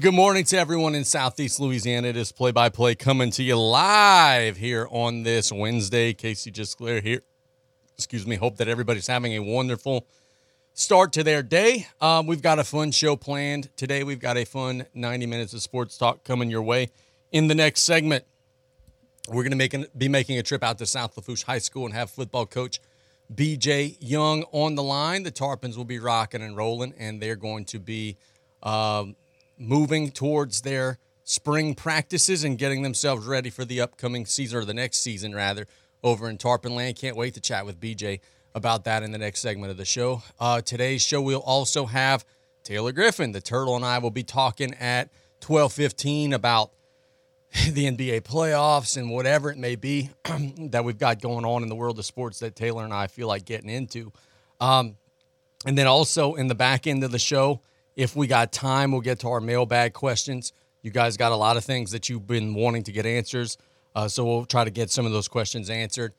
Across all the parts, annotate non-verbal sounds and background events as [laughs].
Good morning to everyone in Southeast Louisiana. It is play by play coming to you live here on this Wednesday. Casey Gisclair here. Excuse me. Hope that everybody's having a wonderful start to their day. Um, we've got a fun show planned today. We've got a fun 90 minutes of sports talk coming your way. In the next segment, we're going to make an, be making a trip out to South Lafourche High School and have football coach BJ Young on the line. The Tarpons will be rocking and rolling, and they're going to be um, moving towards their spring practices and getting themselves ready for the upcoming season or the next season, rather, over in Tarpon Land. Can't wait to chat with BJ about that in the next segment of the show. Uh, today's show, we'll also have Taylor Griffin. The Turtle and I will be talking at 12:15 about [laughs] the NBA playoffs and whatever it may be [clears throat] that we've got going on in the world of sports that Taylor and I feel like getting into. Um, and then also in the back end of the show, if we got time, we'll get to our mailbag questions. You guys got a lot of things that you've been wanting to get answers. Uh, so we'll try to get some of those questions answered.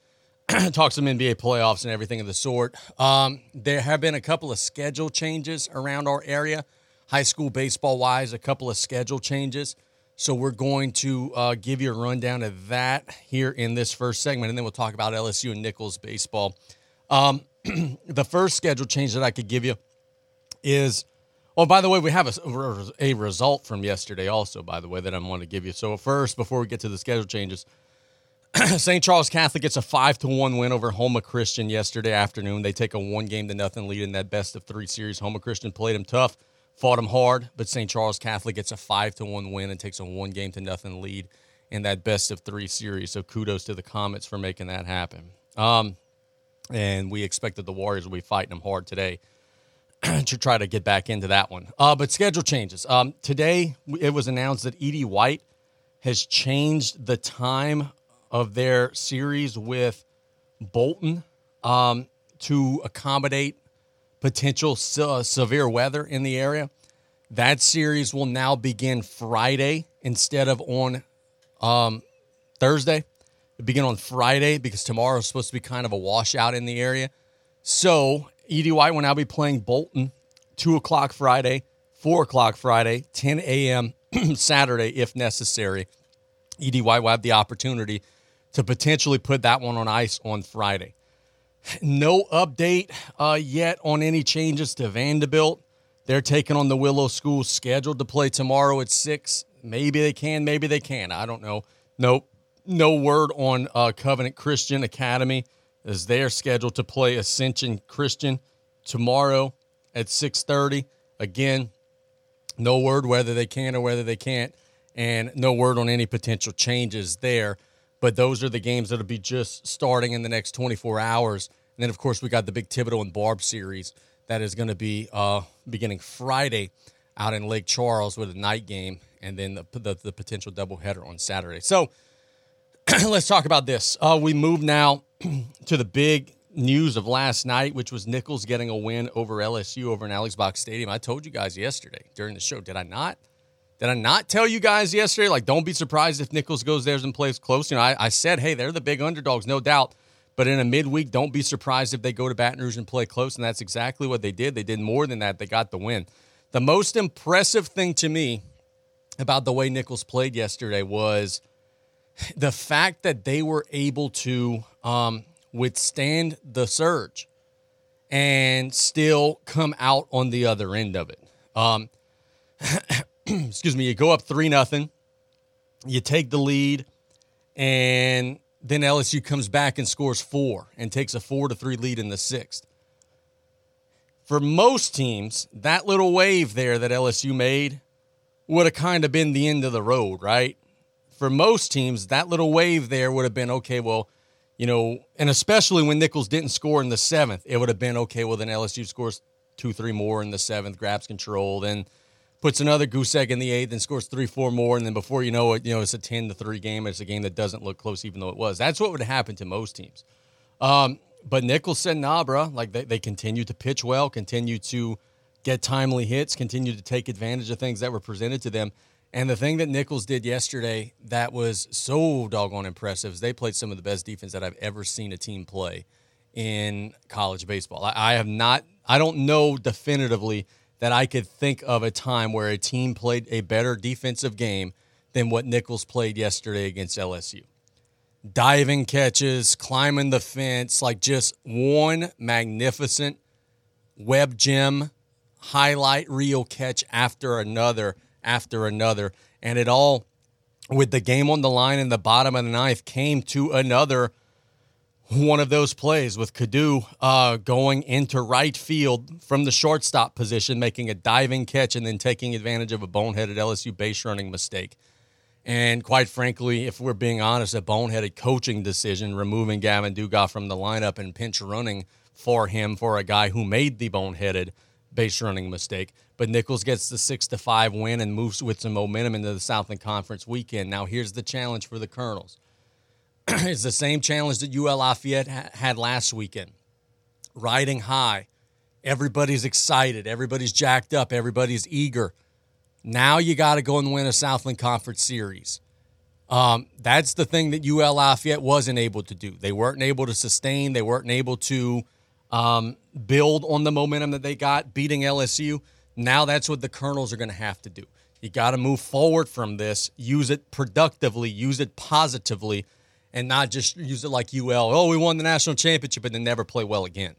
[clears throat] Talk some NBA playoffs and everything of the sort. Um, there have been a couple of schedule changes around our area, high school baseball wise, a couple of schedule changes. So we're going to uh, give you a rundown of that here in this first segment, and then we'll talk about LSU and Nicholls baseball. Um, [clears throat] the first schedule change that I could give you is Oh, by the way, we have a, a result from yesterday also, by the way, that I'm want to give you. So first, before we get to the schedule changes, [clears throat] St. Charles Catholic gets a five to one win over Houma Christian yesterday afternoon. They take a one game to nothing lead in that best of three series. Houma Christian played them tough, fought them hard, but St. Charles Catholic gets a five to one win and takes a one game to nothing lead in that best of three series. So kudos to the Comets for making that happen. Um, and we expected the Warriors will be fighting them hard today. [clears throat] to try to get back into that one. Uh, but schedule changes. Um, today, it was announced that E.D. White has changed the time of their series with Bolton um, to accommodate potential se- severe weather in the area. That series will now begin Friday instead of on um, Thursday. It begin on Friday because tomorrow is supposed to be kind of a washout in the area. So White will now be playing Bolton, 2 o'clock Friday, 4 o'clock Friday, 10 a.m. [clears throat] Saturday if necessary. White will have the opportunity to potentially put that one on ice on Friday. No update uh, yet on any changes to Vandebilt. They're taking on the Willow School scheduled to play tomorrow at 6. Maybe they can, maybe they can. I don't know. Nope. No word on uh, Covenant Christian Academy as they are scheduled to play Ascension Christian tomorrow at 6:30. Again, no word whether they can or whether they can't, and no word on any potential changes there. But those are the games that'll be just starting in the next 24 hours. And then, of course, we got the big Thibodaux and Barbe series that is going to be uh, beginning Friday out in Lake Charles with a night game, and then the, the, the potential doubleheader on Saturday. So [clears throat] let's talk about this. Uh, we move now [clears throat] to the big news of last night, which was Nicholls getting a win over LSU over in Alex Box Stadium. I told you guys yesterday during the show. Did I not? Did I not tell you guys yesterday? Like, don't be surprised if Nicholls goes there and plays close. You know, I, I said, hey, they're the big underdogs, no doubt. But in a midweek, don't be surprised if they go to Baton Rouge and play close. And that's exactly what they did. They did more than that. They got the win. The most impressive thing to me about the way Nicholls played yesterday was the fact that they were able to um, withstand the surge and still come out on the other end of it. Um, [clears throat] excuse me, you go up three nothing, you take the lead, and then LSU comes back and scores four and takes a four to three lead in the sixth. For most teams, that little wave there that LSU made would have kind of been the end of the road, right? For most teams, that little wave there would have been okay, well, you know, and especially when Nicholls didn't score in the seventh, it would have been okay. Well, then LSU scores two, three more in the seventh, grabs control, then puts another goose egg in the eighth, and scores three, four more, and then before you know it, you know, it's a ten to three game. It's a game that doesn't look close, even though it was. That's what would happen to most teams. Um, but Nicholls said, "Nah, bro. Like they, they continue to pitch well, continue to get timely hits, continue to take advantage of things that were presented to them." And the thing that Nicholls did yesterday that was so doggone impressive is they played some of the best defense that I've ever seen a team play in college baseball. I, I have not, I don't know definitively that I could think of a time where a team played a better defensive game than what Nicholls played yesterday against LSU. Diving catches, climbing the fence, like just one magnificent web gem highlight reel catch after another after another. And it all, with the game on the line in the bottom of the ninth, came to another one of those plays with Kadu uh, going into right field from the shortstop position, making a diving catch and then taking advantage of a boneheaded LSU base running mistake. And quite frankly, if we're being honest, a boneheaded coaching decision, removing Gavin Dugas from the lineup and pinch running for him for a guy who made the boneheaded base running mistake. But Nicholls gets the six to five win and moves with some momentum into the Southland Conference weekend. Now, here's the challenge for the Colonels [clears throat] it's the same challenge that UL Lafayette ha- had last weekend. Riding high. Everybody's excited. Everybody's jacked up. Everybody's eager. Now you got to go and win a Southland Conference series. Um, that's the thing that UL Lafayette wasn't able to do. They weren't able to sustain. They weren't able to um, build on the momentum that they got beating LSU. Now that's what the Colonels are going to have to do. You got to move forward from this, use it productively, use it positively and not just use it like UL. Oh, we won the national championship and then never play well again.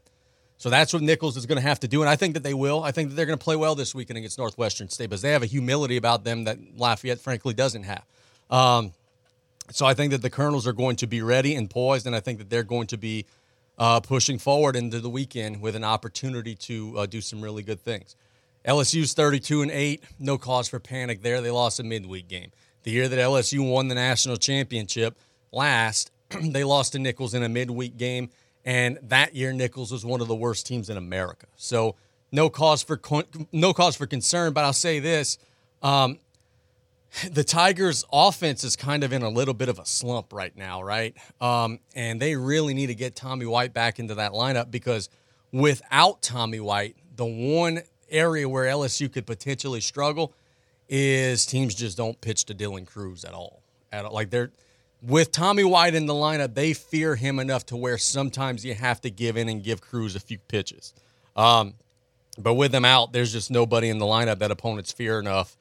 So that's what Nicholls is going to have to do, and I think that they will. I think that they're going to play well this weekend against Northwestern State because they have a humility about them that Lafayette, frankly, doesn't have. Um, so I think that the Colonels are going to be ready and poised, and I think that they're going to be uh, pushing forward into the weekend with an opportunity to uh, do some really good things. LSU's 32 and 8, no cause for panic there. They lost a midweek game. The year that LSU won the national championship, last, [clears throat] they lost to Nicholls in a midweek game, and that year Nicholls was one of the worst teams in America. So no cause for no cause for concern. But I'll say this: um, [laughs] the Tigers' offense is kind of in a little bit of a slump right now, right? Um, and they really need to get Tommy White back into that lineup because without Tommy White, the one area where LSU could potentially struggle is teams just don't pitch to Dylan Crews at all. At all. like they're with Tommy White in the lineup, they fear him enough to where sometimes you have to give in and give Crews a few pitches. Um, but with him out, there's just nobody in the lineup that opponents fear enough.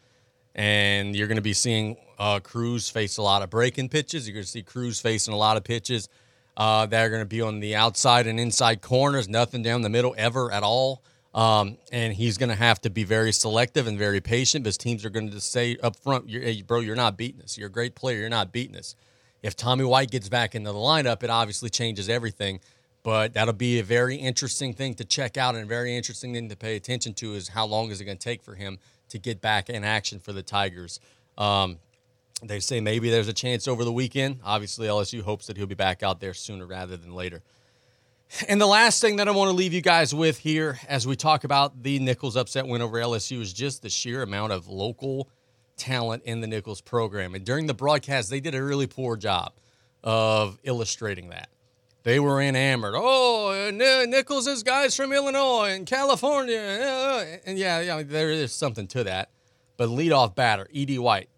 And you're going to be seeing uh, Crews face a lot of breaking pitches. You're going to see Crews facing a lot of pitches uh, that are going to be on the outside and inside corners, nothing down the middle ever at all. Um, and he's going to have to be very selective and very patient because teams are going to say up front, hey, bro, you're not beating us. You're a great player. You're not beating us. If Tommy White gets back into the lineup, it obviously changes everything. But that'll be a very interesting thing to check out and a very interesting thing to pay attention to is how long is it going to take for him to get back in action for the Tigers. Um, they say maybe there's a chance over the weekend. Obviously, LSU hopes that he'll be back out there sooner rather than later. And the last thing that I want to leave you guys with here as we talk about the Nicholls upset win over LSU is just the sheer amount of local – talent in the Nicholls program. And during the broadcast, they did a really poor job of illustrating that. They were enamored. Oh, Nicholls, is guys from Illinois and California. And yeah, yeah, there is something to that. But leadoff batter, E.D. White,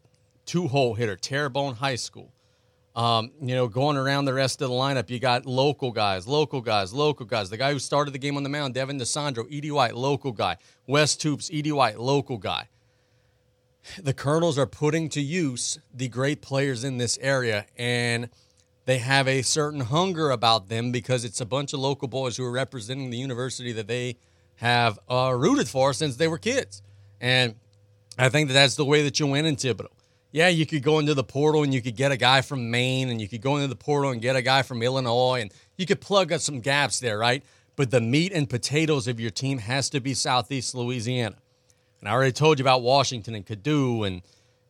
two hole hitter, Terrebonne High School. Um, you know, going around the rest of the lineup, you got local guys, local guys, local guys. The guy who started the game on the mound, Devin DeSandro, E.D. White, local guy. West Toops, E.D. White, local guy the Colonels are putting to use the great players in this area, and they have a certain hunger about them because it's a bunch of local boys who are representing the university that they have uh, rooted for since they were kids. And I think that that's the way that you win in Thibodaux. Yeah, you could go into the portal and you could get a guy from Maine, and you could go into the portal and get a guy from Illinois, and you could plug up some gaps there, right? But the meat and potatoes of your team has to be Southeast Louisiana. And I already told you about Washington and Kadu and,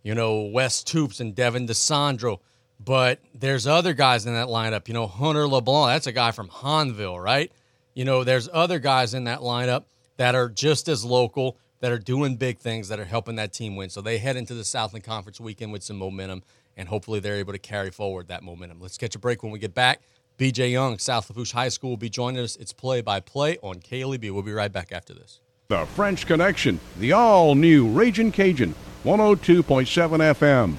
you know, West Toops and Devin DeSandro. But there's other guys in that lineup. You know, Hunter LeBlanc, that's a guy from Hahnville, right? You know, there's other guys in that lineup that are just as local, that are doing big things, that are helping that team win. So they head into the Southland Conference weekend with some momentum, and hopefully they're able to carry forward that momentum. Let's catch a break when we get back. BJ Young, South Lafourche High School, will be joining us. It's play by play on KLEB. We'll be right back after this. The French Connection, the all new Raging Cajun, 102.7 FM.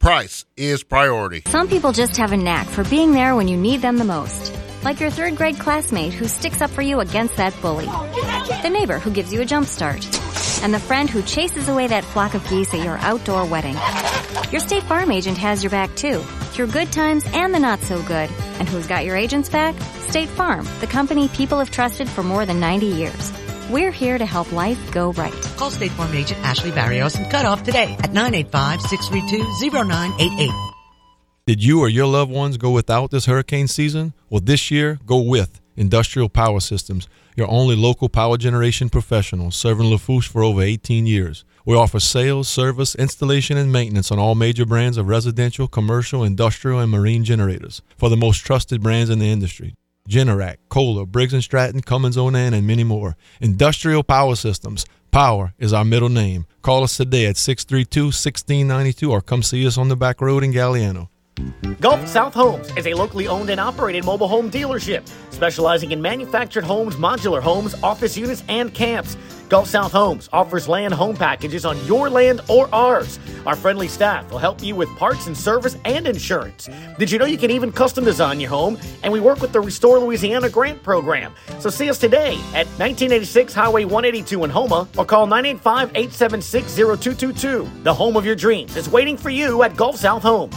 Price is priority. Some people just have a knack for being there when you need them the most. Like your third grade classmate who sticks up for you against that bully. The neighbor who gives you a jump start. And the friend who chases away that flock of geese at your outdoor wedding. Your State Farm agent has your back too, through good times and the not so good. And who's got your agent's back? State Farm, the company people have trusted for more than 90 years. We're here to help life go right. Call State Farm agent Ashley Barrios and cut off today at 985-632-0988. Did you or your loved ones go without this hurricane season? Well, this year, go with Industrial Power Systems, your only local power generation professional serving Lafourche for over 18 years. We offer sales, service, installation, and maintenance on all major brands of residential, commercial, industrial, and marine generators for the most trusted brands in the industry. Generac, Kohler, Briggs & Stratton, Cummins Onan, and many more. Industrial Power Systems. Power is our middle name. Call us today at 632-1692 or come see us on the back road in Galliano. Gulf South Homes is a locally owned and operated mobile home dealership specializing in manufactured homes, modular homes, office units, and camps. Gulf South Homes offers land home packages on your land or ours. Our friendly staff will help you with parts and service and insurance. Did you know you can even custom design your home? And we work with the Restore Louisiana grant program. So see us today at 1986 Highway 182 in Houma or call 985 876 0222. The home of your dreams is waiting for you at Gulf South Homes.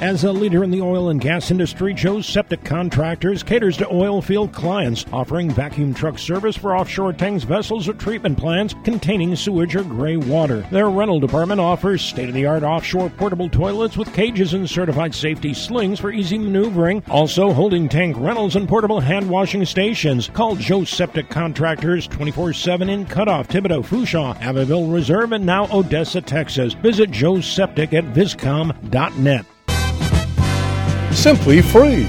As a leader in the oil and gas industry, Joe's Septic Contractors caters to oil field clients, offering vacuum truck service for offshore tanks, vessels, or treatment plants containing sewage or gray water. Their rental department offers state of the art offshore portable toilets with cages and certified safety slings for easy maneuvering, also holding tank rentals and portable hand washing stations. Call Joe's Septic Contractors 24 7 in Cutoff, Thibodaux, Fourchon, Abbeville Reserve, and now Odessa, Texas. Visit Joe's Septic at viscom.net. Simply free.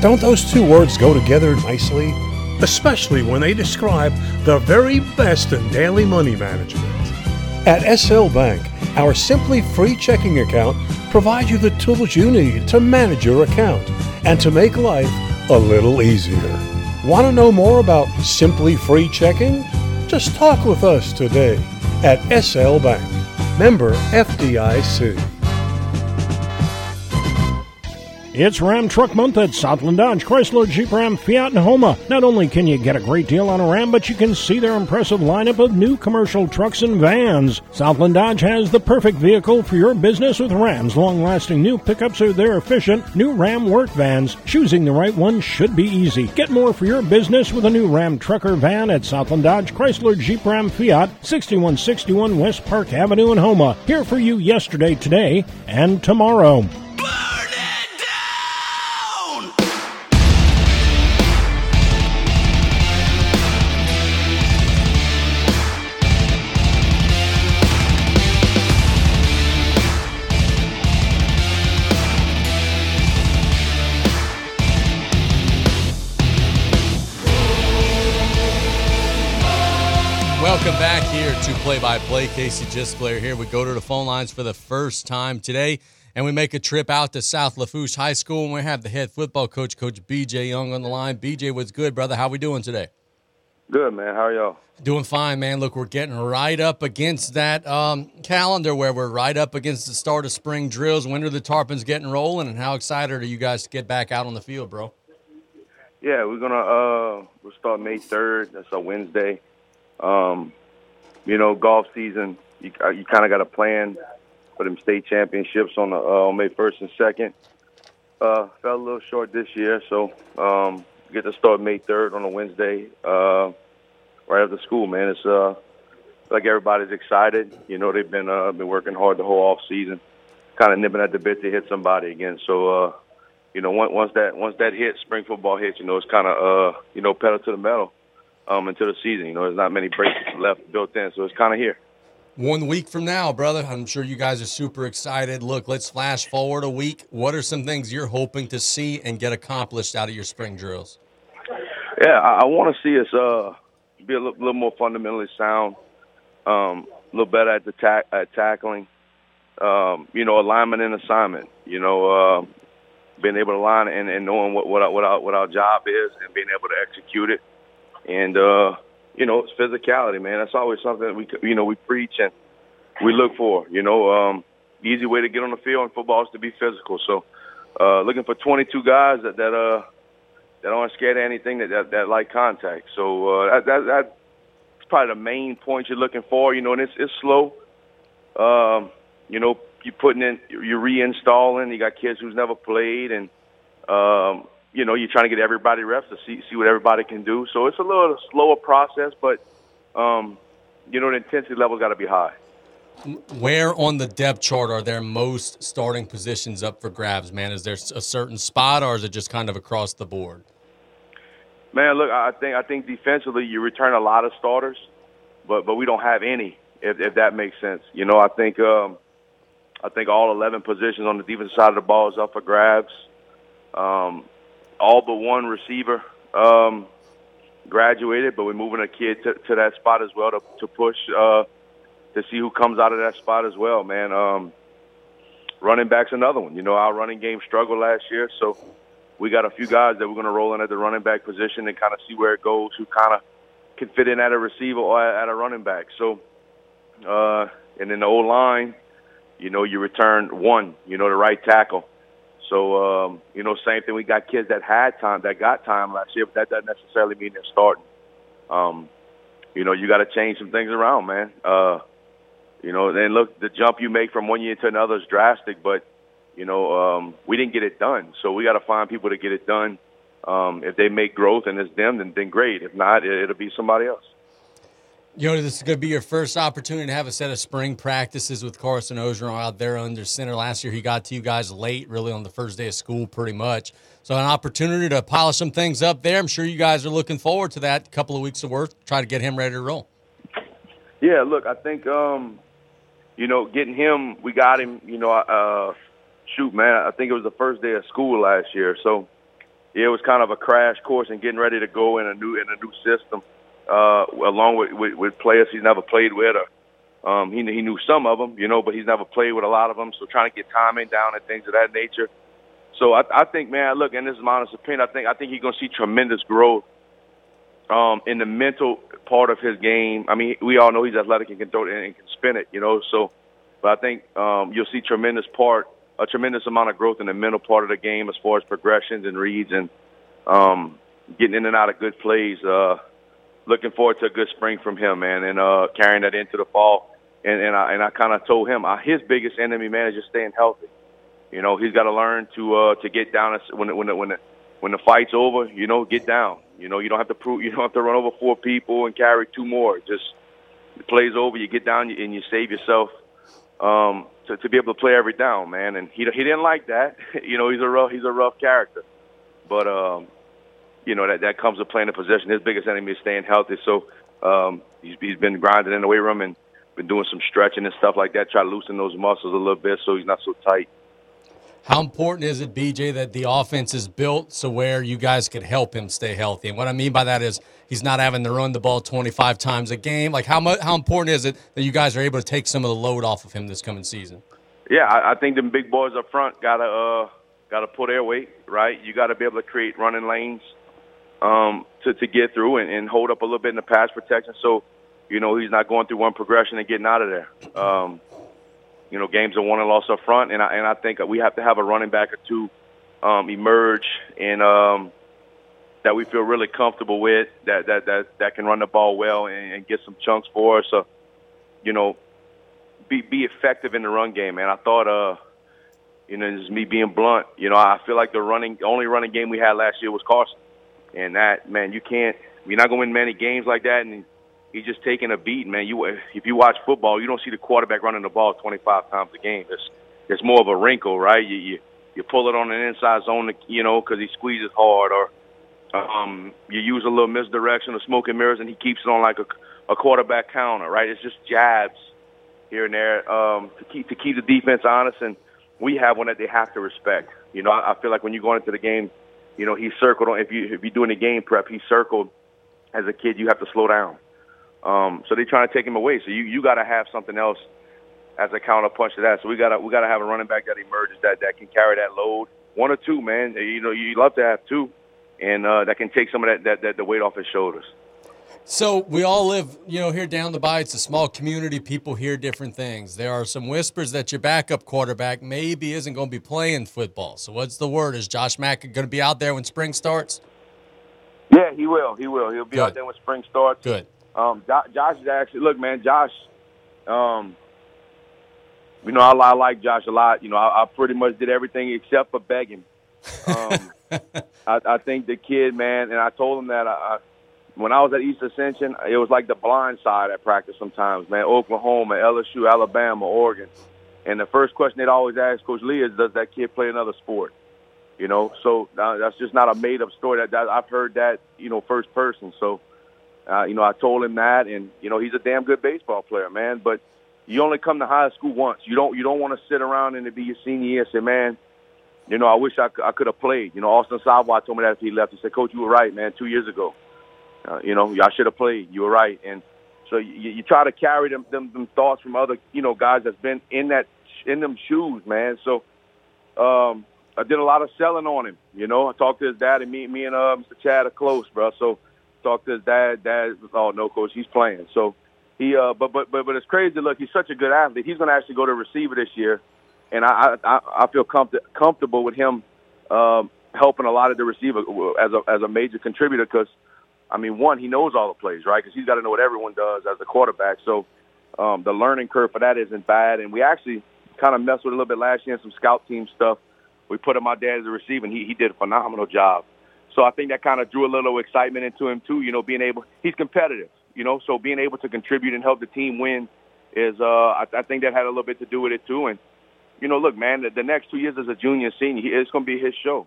Don't those two words go together nicely? Especially when they describe the very best in daily money management. At SL Bank, our Simply Free checking account provides you the tools you need to manage your account and to make life a little easier. Want to know more about Simply Free checking? Just talk with us today at SL Bank. Member FDIC. It's Ram Truck Month at Southland Dodge, Chrysler, Jeep Ram, Fiat, and Houma. Not only can you get a great deal on a Ram, but you can see their impressive lineup of new commercial trucks and vans. Southland Dodge has the perfect vehicle for your business with Ram's long-lasting new pickups or their efficient new Ram work vans. Choosing the right one should be easy. Get more for your business with a new Ram trucker van at Southland Dodge, Chrysler, Jeep Ram, Fiat, 6161 West Park Avenue in Houma. Here for you yesterday, today, and tomorrow. Play by Play. Casey Gisclair here. We go to the phone lines for the first time today, and we make a trip out to South Lafourche High School, and we have the head football coach, Coach BJ Young, on the line. BJ, what's good, brother? How we doing today? Good, man. How are y'all? Doing fine, man. Look, we're getting right up against that um, calendar where we're right up against the start of spring drills. When are the Tarpons getting rolling, and how excited are you guys to get back out on the field, bro? Yeah, we're gonna uh, we'll start May third. That's a Wednesday. Um, you know, golf season. You uh, you kind of got to plan for them state championships on the uh, on May first and second. Uh, fell a little short this year, so um, get to start May third on a Wednesday, uh, right after school. Man, it's uh, like everybody's excited. You know, they've been uh, been working hard the whole off season, kind of nipping at the bit to hit somebody again. So, uh, you know, once, once that once that hits, spring football hits, you know, it's kind of uh, you know pedal to the metal um, into the season. You know, there's not many breaks [coughs] left built in, so it's kind of here. One week from now, brother, I'm sure you guys are super excited. Look, let's flash forward a week. What are some things you're hoping to see and get accomplished out of your spring drills? Yeah, I, I want to see us uh, be a little, little more fundamentally sound, um, a little better at the tack at tackling. Um, you know, alignment and assignment. You know, uh, being able to line and, and knowing what what our, what our what our job is and being able to execute it. And uh, you know, it's physicality, man. That's always something that we, you know, we preach and we look for. You know, um, the easy way to get on the field in football is to be physical. So, uh, looking for 22 guys that that uh that aren't scared of anything that that, that like contact. So uh, that, that that's probably the main point you're looking for. You know, and it's it's slow. Um, you know, you putting in, you're reinstalling. You got kids who's never played, and um, you know, you're trying to get everybody reps to see see what everybody can do. So it's a little slower process, but um, you know, the intensity level's got to be high. Where on the depth chart are there most starting positions up for grabs, man? Is there a certain spot, or is it just kind of across the board? Man, look, I think I think defensively you return a lot of starters, but but we don't have any. If, if that makes sense, you know, I think um, I think all 11 positions on the defensive side of the ball is up for grabs. Um, all but one receiver um, graduated, but we're moving a kid to, to that spot as well to, to push uh, to see who comes out of that spot as well, man. Um, running back's another one. You know, our running game struggled last year, so we got a few guys that we're going to roll in at the running back position and kind of see where it goes, who kind of can fit in at a receiver or at a running back. So, uh, and then the O line, you know, you return one, you know, the right tackle. So, um, you know, same thing. We got kids that had time, that got time last year, but that doesn't necessarily mean they're starting. Um, you know, you got to change some things around, man. Uh, you know, then look, the jump you make from one year to another is drastic, but you know, um, we didn't get it done. So we got to find people to get it done. Um, if they make growth and it's them, then, then great. If not, it, it'll be somebody else. You know, this is going to be your first opportunity to have a set of spring practices with Carson Orgeron out there under center. Last year, he got to you guys late, really on the first day of school, pretty much. So, an opportunity to polish some things up there. I'm sure you guys are looking forward to that. Couple of weeks of work, try to get him ready to roll. Yeah, look, I think, um, you know, getting him, we got him, you know, uh, shoot, man, I think it was the first day of school last year. So, yeah, it was kind of a crash course in getting ready to go in a new in a new system uh, along with, with, with players he's never played with. Or, um, he, he knew some of them, you know, but he's never played with a lot of them. So trying to get timing down and things of that nature. So I, I think, man, look, and this is my honest opinion. I think I think he's going to see tremendous growth um, in the mental part of his game. I mean, we all know he's athletic and can throw it and can spin it, you know. So, but I think um, you'll see tremendous part, a tremendous amount of growth in the mental part of the game as far as progressions and reads and um, getting in and out of good plays. Uh, looking forward to a good spring from him, man, and uh, carrying that into the fall. And, and I and I kind of told him uh, his biggest enemy, man, is just staying healthy. You know, he's got to learn to uh, to get down when when when the, when the fight's over. You know, get down. You know, you don't have to prove. You don't have to run over four people and carry two more. Just the play's over. You get down and you save yourself um, to to be able to play every down, man. And he he didn't like that. [laughs] you know, he's a rough he's a rough character, but um, you know that that comes with playing the position. His biggest enemy is staying healthy. So um, he's he's been grinding in the weight room and been doing some stretching and stuff like that. Try to loosen those muscles a little bit so he's not so tight. How important is it, BJ, that the offense is built so where you guys could help him stay healthy? And what I mean by that is he's not having to run the ball 25 times a game. Like how much, how important is it that you guys are able to take some of the load off of him this coming season? Yeah, I, I think the big boys up front gotta uh, gotta put their weight right. You got to be able to create running lanes um, to to get through and, and hold up a little bit in the pass protection. So, you know, he's not going through one progression and getting out of there. Um, you know, games are won and lost up front, and I and I think we have to have a running back or two um, emerge and um, that we feel really comfortable with that that that that can run the ball well and, and get some chunks for us. So, you know, be be effective in the run game, man. I thought, uh, you know, is me being blunt. You know, I feel like the running, the only running game we had last year was Carson, and that man, you can't. You're not going to win many games like that, and he's just taking a beat, man. You if you watch football, you don't see the quarterback running the ball 25 times a game. It's it's more of a wrinkle, right? You you, you pull it on an inside zone, you know, because he squeezes hard, or um, you use a little misdirection or smoke and mirrors, and he keeps it on like a, a quarterback counter, right? It's just jabs here and there um, to keep to keep the defense honest, and we have one that they have to respect. You know, I, I feel like when you're going into the game, you know, he circled on if you if you're doing a game prep, he circled as a kid. You have to slow down. Um, so they're trying to take him away. So you you got to have something else as a counterpunch to that. So we got to we got to have a running back that emerges that that can carry that load. One or two, man. You know, you love to have two, and uh, that can take some of that, that that the weight off his shoulders. So we all live, you know, here down the by. It's a small community. People hear different things. There are some whispers that your backup quarterback maybe isn't going to be playing football. So what's the word? Is Josh Mack going to be out there when spring starts? Yeah, he will. He will. He'll be Good. out there when spring starts. Good. Um, Josh is actually look, man. Josh, um, you know, I, I like Josh a lot. You know, I, I pretty much did everything except for begging. Um, [laughs] I, I think the kid, man, and I told him that I, I, when I was at East Ascension, it was like the blind side at practice sometimes, man. Oklahoma, LSU, Alabama, Oregon, and the first question they'd always ask Coach Lee is, "Does that kid play another sport?" You know, so uh, that's just not a made-up story. That, that I've heard that, you know, first person. So, uh, you know, I told him that, and you know, he's a damn good baseball player, man. But you only come to high school once. You don't you don't want to sit around and it be your senior year and say, man, you know, I wish I could have played. You know, Austin Savoy told me that after he left. He said, Coach, you were right, man. Two years ago, uh, you know, y'all should have played. You were right, and so you, you try to carry them, them them thoughts from other you know guys that's been in that in them shoes, man. So um, I did a lot of selling on him. You know, I talked to his dad, and me me and uh, Mr. Chad are close, bro. So talked to his dad. Dad was, oh no, coach, he's playing. So he, uh, but but but but it's crazy. Look, he's such a good athlete. He's going to actually go to receiver this year, and I I, I feel comfort, comfortable with him um, helping a lot of the receiver as a as a major contributor because. I mean, one, he knows all the plays, right? Because he's got to know what everyone does as a quarterback. So um, the learning curve for that isn't bad. And we actually kind of messed with it a little bit last year in some scout team stuff. We put him out there as a receiver, and he, he did a phenomenal job. So I think that kind of drew a little excitement into him too. You know, being able he's competitive. You know, so being able to contribute and help the team win is uh, I, I think that had a little bit to do with it too. And you know, look, man, the, the next two years as a junior, senior, he, it's going to be his show.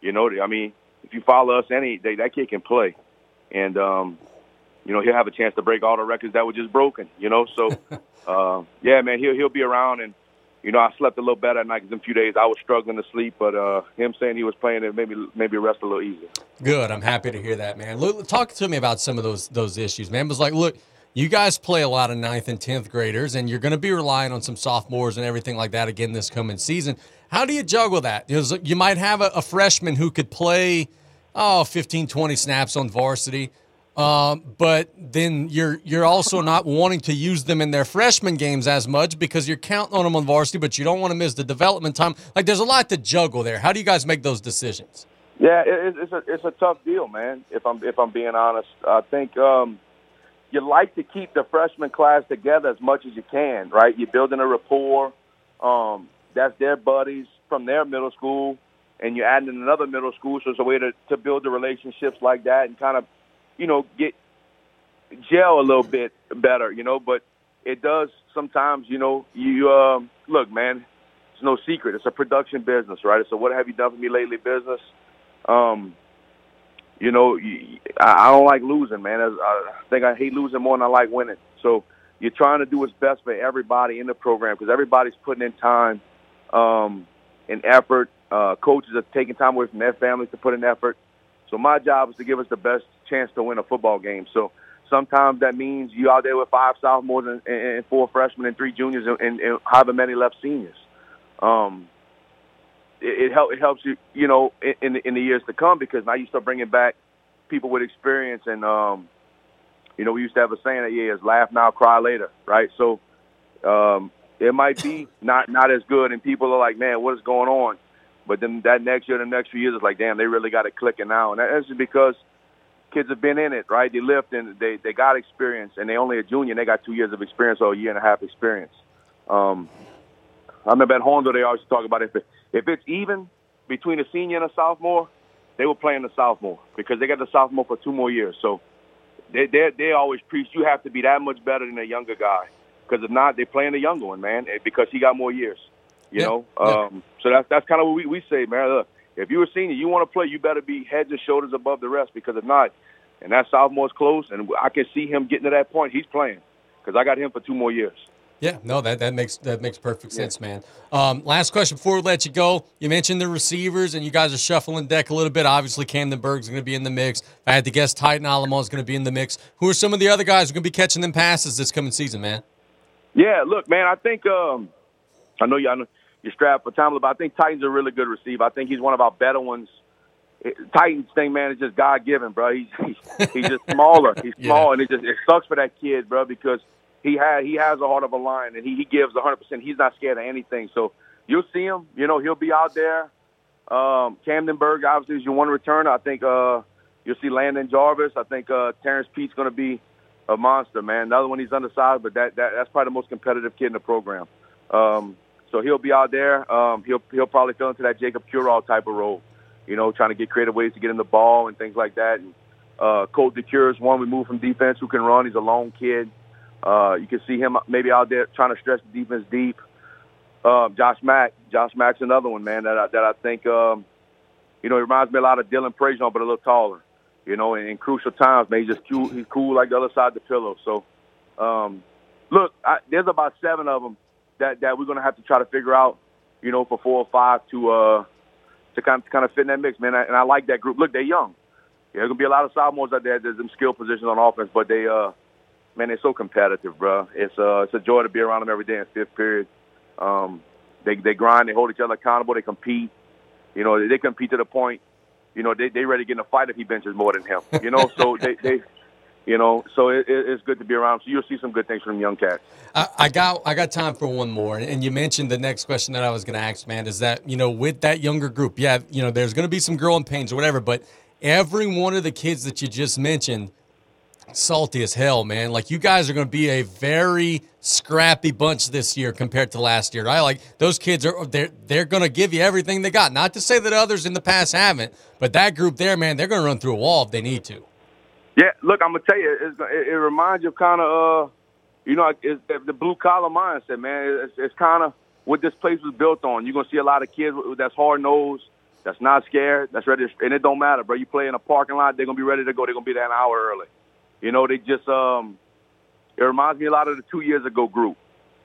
You know, I mean, if you follow us, any they, that kid can play, and um, you know he'll have a chance to break all the records that were just broken. You know, so [laughs] uh, yeah, man, he'll he'll be around and. You know, I slept a little better at night 'cause in a few days I was struggling to sleep, but uh, him saying he was playing it made me maybe rest a little easier. Good. I'm happy to hear that, man. Look, talk to me about some of those those issues, man. It was like, look, you guys play a lot of ninth and tenth graders, and you're going to be relying on some sophomores and everything like that again this coming season. How do you juggle that? You might have a, a freshman who could play, oh, 15, 20 snaps on varsity. Um, but then you're you're also [laughs] not wanting to use them in their freshman games as much because you're counting on them on varsity, but you don't want to miss the development time. Like there's a lot to juggle there. How do you guys make those decisions? Yeah, it, it's a it's a tough deal, man. If I'm if I'm being honest, I think um, you like to keep the freshman class together as much as you can, right? You're building a rapport. Um, that's their buddies from their middle school, and you're adding in another middle school, so it's a way to to build the relationships like that and kind of, you know, get gel a little bit better, you know. But it does sometimes, you know. You um, look, man. It's no secret. It's a production business, right? So what have you done for me lately business. Um, you know, I I don't like losing, man. I think I hate losing more than I like winning. So you're trying to do what's best for everybody in the program because everybody's putting in time um, and effort. Uh, coaches are taking time away from their families to put in effort. So my job is to give us the best chance to win a football game. So sometimes that means you out there with five sophomores and, and, four freshmen and three juniors and, and, and however many left seniors. Um, it, it, help, it helps you, you know, in, in, the, in the years to come because now you start bringing back people with experience and, um, you know, we used to have a saying that yeah, is laugh now, cry later, right? So um, it might be [laughs] not not as good, and people are like, man, what is going on? But then that next year, the next few years, it's like, damn, they really got it clicking now, and that's just because kids have been in it, right? They lived and they they got experience, and they only a junior, and they got two years of experience or a year and a half experience. Um, I remember at Hahnville they always talk about if it, if it's even between a senior and a sophomore, they were playing the sophomore because they got the sophomore for two more years. So they they they always preach you have to be that much better than a younger guy because if not, they're playing the younger one, man, because he got more years. You Yeah, know, yeah. um, so that's that's kind of what we, we say, man. Look, if you're a senior, you want to play, you better be heads and shoulders above the rest because if not, and that sophomore's close, and I can see him getting to that point. He's playing because I got him for two more years. Yeah, no, that, that makes that makes perfect sense, man. Um, last question before we let you go. You mentioned the receivers, and you guys are shuffling deck a little bit. Obviously, Camden Berg's going to be in the mix. If I had to guess, Titan Alamo is going to be in the mix. Who are some of the other guys who are going to be catching them passes this coming season, man? Yeah, look, man, I think um, I know you, I know you're strapped for time, but I think Titan's a really good receiver. I think he's one of our better ones. It, Titans thing, man, is just God given, bro. He's he's, he's just smaller. He's [laughs] small, and it just it sucks for that kid, bro, because he had he has a heart of a lion, and he he gives 100. percent He's not scared of anything. So you'll see him. You know, he'll be out there. Um, Camden Berg, obviously, is your one returner. I think uh, you'll see Landon Jarvis. I think uh, Terrence Pete's going to be a monster, man. Another one, he's undersized, but that, that that's probably the most competitive kid in the program. Um, so he'll be out there. Um, he'll he'll probably fill into that Jacob Curall type of role, you know, trying to get creative ways to get him the ball and things like that. And uh, Colt DeCure is one we move from defense who can run. He's a lone kid. Uh, you can see him maybe out there trying to stretch the defense deep. Uh, Josh Mack, Josh Mack's another one, man. That I, that I think, um, you know, he reminds me a lot of Dylan Prajon, but a little taller. You know, in, in crucial times, man, he's just cool. He's cool like the other side of the pillow. So, um, look, I, there's about seven of them that that we're gonna have to try to figure out. You know, for four or five to uh to kind of, kind of fit in that mix, man. And I like that group. Look, they're young. Yeah, there's gonna be a lot of sophomores out there. There's some skill positions on offense, but they uh man, they're so competitive, bro. It's uh it's a joy to be around them every day in fifth period. Um, they they grind, they hold each other accountable, they compete. You know, they, they compete to the point. You know, they they ready to get in a fight if he benches more than him. You know, [laughs] so they they. You know, so it, it, it's good to be around. So you'll see some good things from young cats. I, I got I got time for one more, and you mentioned the next question that I was going to ask, man, is that you know with that younger group, yeah, you know, there's going to be some growing pains or whatever, but every one of the kids that you just mentioned, salty as hell, man. Like you guys are going to be a very scrappy bunch this year compared to last year. I like those kids are they're they're going to give you everything they got. Not to say that others in the past haven't, but that group there, man, they're going to run through a wall if they need to. Yeah, look, I'm gonna tell you, it's, it, it reminds you of kind of, uh, you know, it's the, the blue collar mindset, man. It's, it's kind of what this place was built on. You're gonna see a lot of kids that's hard nosed, that's not scared, that's ready, to, and it don't matter, bro. You play in a parking lot, they're gonna be ready to go. They're gonna be there an hour early. You know, they just, um, it reminds me a lot of the two years ago group.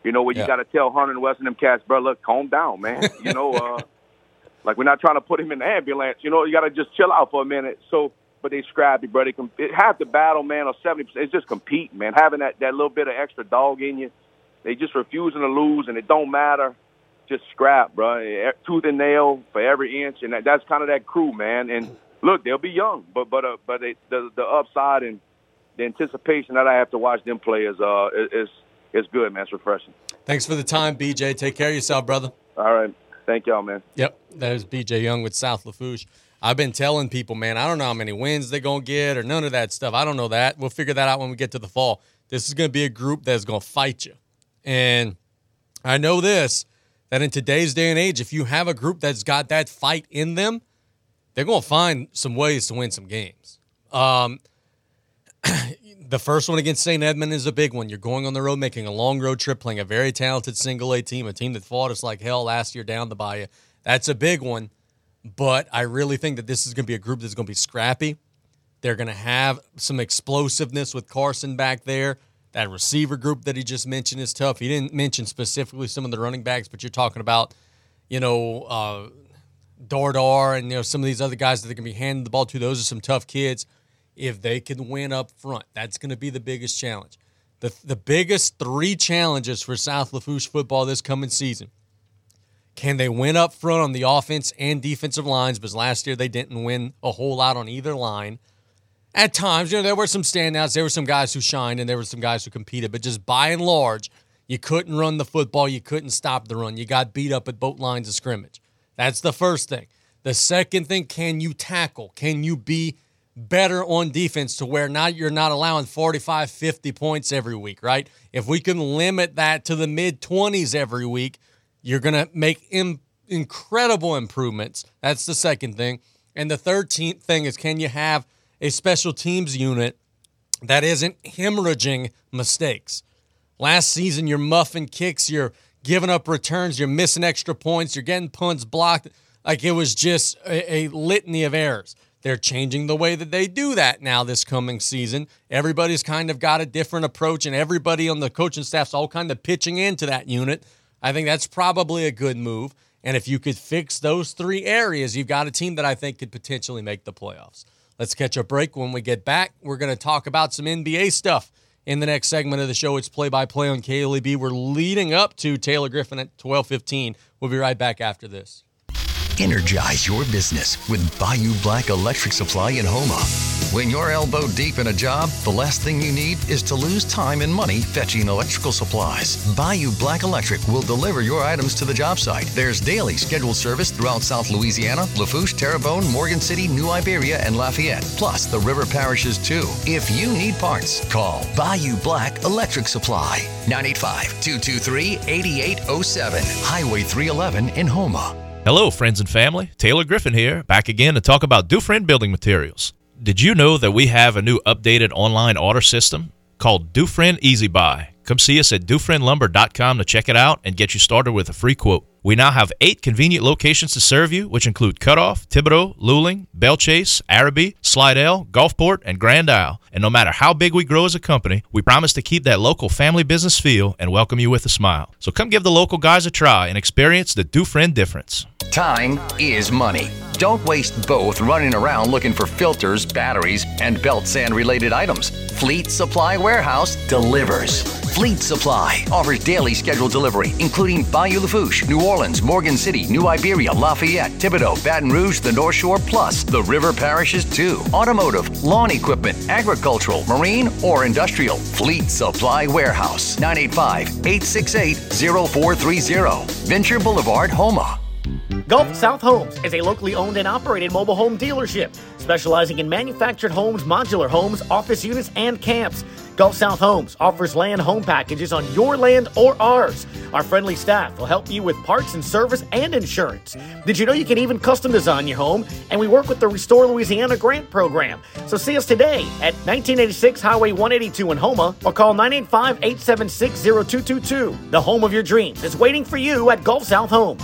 You know, where you got to tell Hunter and West and them cats, bro, look, calm down, man. You know, uh, [laughs] like we're not trying to put him in the ambulance. You know, you got to just chill out for a minute. So, but they scrappy, bro. They can it, half the battle, man, or seventy percent. It's just competing, man. Having that that little bit of extra dog in you. They just refusing to lose, and it don't matter. Just scrap, bro. Tooth and nail for every inch, and that, that's kind of that crew, man. And look, they'll be young, but but uh, but they, the the upside and the anticipation that I have to watch them play is uh is is good, man. It's refreshing. Thanks for the time, BJ. Take care of yourself, brother. All right, thank y'all, man. Yep, that is BJ Young with South Lafourche. I've been telling people, man, I don't know how many wins they're going to get or none of that stuff. I don't know that. We'll figure that out when we get to the fall. This is going to be a group that's going to fight you. And I know this that in today's day and age, if you have a group that's got that fight in them, they're going to find some ways to win some games. Um, [clears throat] the first one against St. Edmund is a big one. You're going on the road, making a long road trip, playing a very talented single A team, a team that fought us like hell last year down the bayou. That's a big one. But I really think that this is going to be a group that's going to be scrappy. They're going to have some explosiveness with Carson back there. That receiver group that he just mentioned is tough. He didn't mention specifically some of the running backs, but you're talking about, you know, uh, Dardar and you know some of these other guys that they're going to be handing the ball to. Those are some tough kids. If they can win up front, that's going to be the biggest challenge. The the biggest three challenges for South Lafourche football this coming season. Can they win up front on the offense and defensive lines? Because last year they didn't win a whole lot on either line. At times, you know, there were some standouts. There were some guys who shined and there were some guys who competed. But just by and large, you couldn't run the football. You couldn't stop the run. You got beat up at both lines of scrimmage. That's the first thing. The second thing, can you tackle? Can you be better on defense to where now you're not allowing 45, 50 points every week, right? If we can limit that to the mid 20s every week, you're going to make Im- incredible improvements. That's the second thing. And the third te- thing is can you have a special teams unit that isn't hemorrhaging mistakes? Last season, you're muffing kicks, you're giving up returns, you're missing extra points, you're getting punts blocked. Like it was just a, a litany of errors. They're changing the way that they do that now this coming season. Everybody's kind of got a different approach, and everybody on the coaching staff's all kind of pitching into that unit. I think that's probably a good move. And if you could fix those three areas, you've got a team that I think could potentially make the playoffs. Let's catch a break. When we get back, we're going to talk about some NBA stuff in the next segment of the show. It's play by play on KLEB. We're leading up to Taylor Griffin at 12:15. We'll be right back after this. Energize your business with Bayou Black Electric Supply in Houma. When you're elbow deep in a job, the last thing you need is to lose time and money fetching electrical supplies. Bayou Black Electric will deliver your items to the job site. There's daily scheduled service throughout South Louisiana, Lafourche, Terrebonne, Morgan City, New Iberia, and Lafayette, plus the river parishes too. If you need parts, call Bayou Black Electric Supply 985 223 8807, Highway 311 in Houma. Hello, friends and family. Taylor Griffin here, back again to talk about Dufresne Building Materials. Did you know that we have a new updated online order system called Dufresne Easy Buy? Come see us at DufresneLumber.com to check it out and get you started with a free quote. We now have eight convenient locations to serve you, which include Cutoff, Thibodaux, Luling, Belle Chasse, Arabi, Slidell, Gulfport, and Grand Isle. And no matter how big we grow as a company, we promise to keep that local family business feel and welcome you with a smile. So come give the local guys a try and experience the Dufresne difference. Time is money. Don't waste both running around looking for filters, batteries, and belt sand related items. Fleet Supply Warehouse delivers. Fleet Supply offers daily scheduled delivery, including Bayou Lafourche, New Orleans, Morgan City, New Iberia, Lafayette, Thibodaux, Baton Rouge, the North Shore, plus the river parishes too. Automotive, lawn equipment, agricultural, marine, or industrial. Fleet Supply Warehouse, 985 868 0430. Venture Boulevard, Houma. Gulf South Homes is a locally owned and operated mobile home dealership specializing in manufactured homes, modular homes, office units, and camps. Gulf South Homes offers land home packages on your land or ours. Our friendly staff will help you with parts and service and insurance. Did you know you can even custom design your home? And we work with the Restore Louisiana grant program. So see us today at 1986 Highway 182 in Houma or call 985 876 0222. The home of your dreams is waiting for you at Gulf South Homes.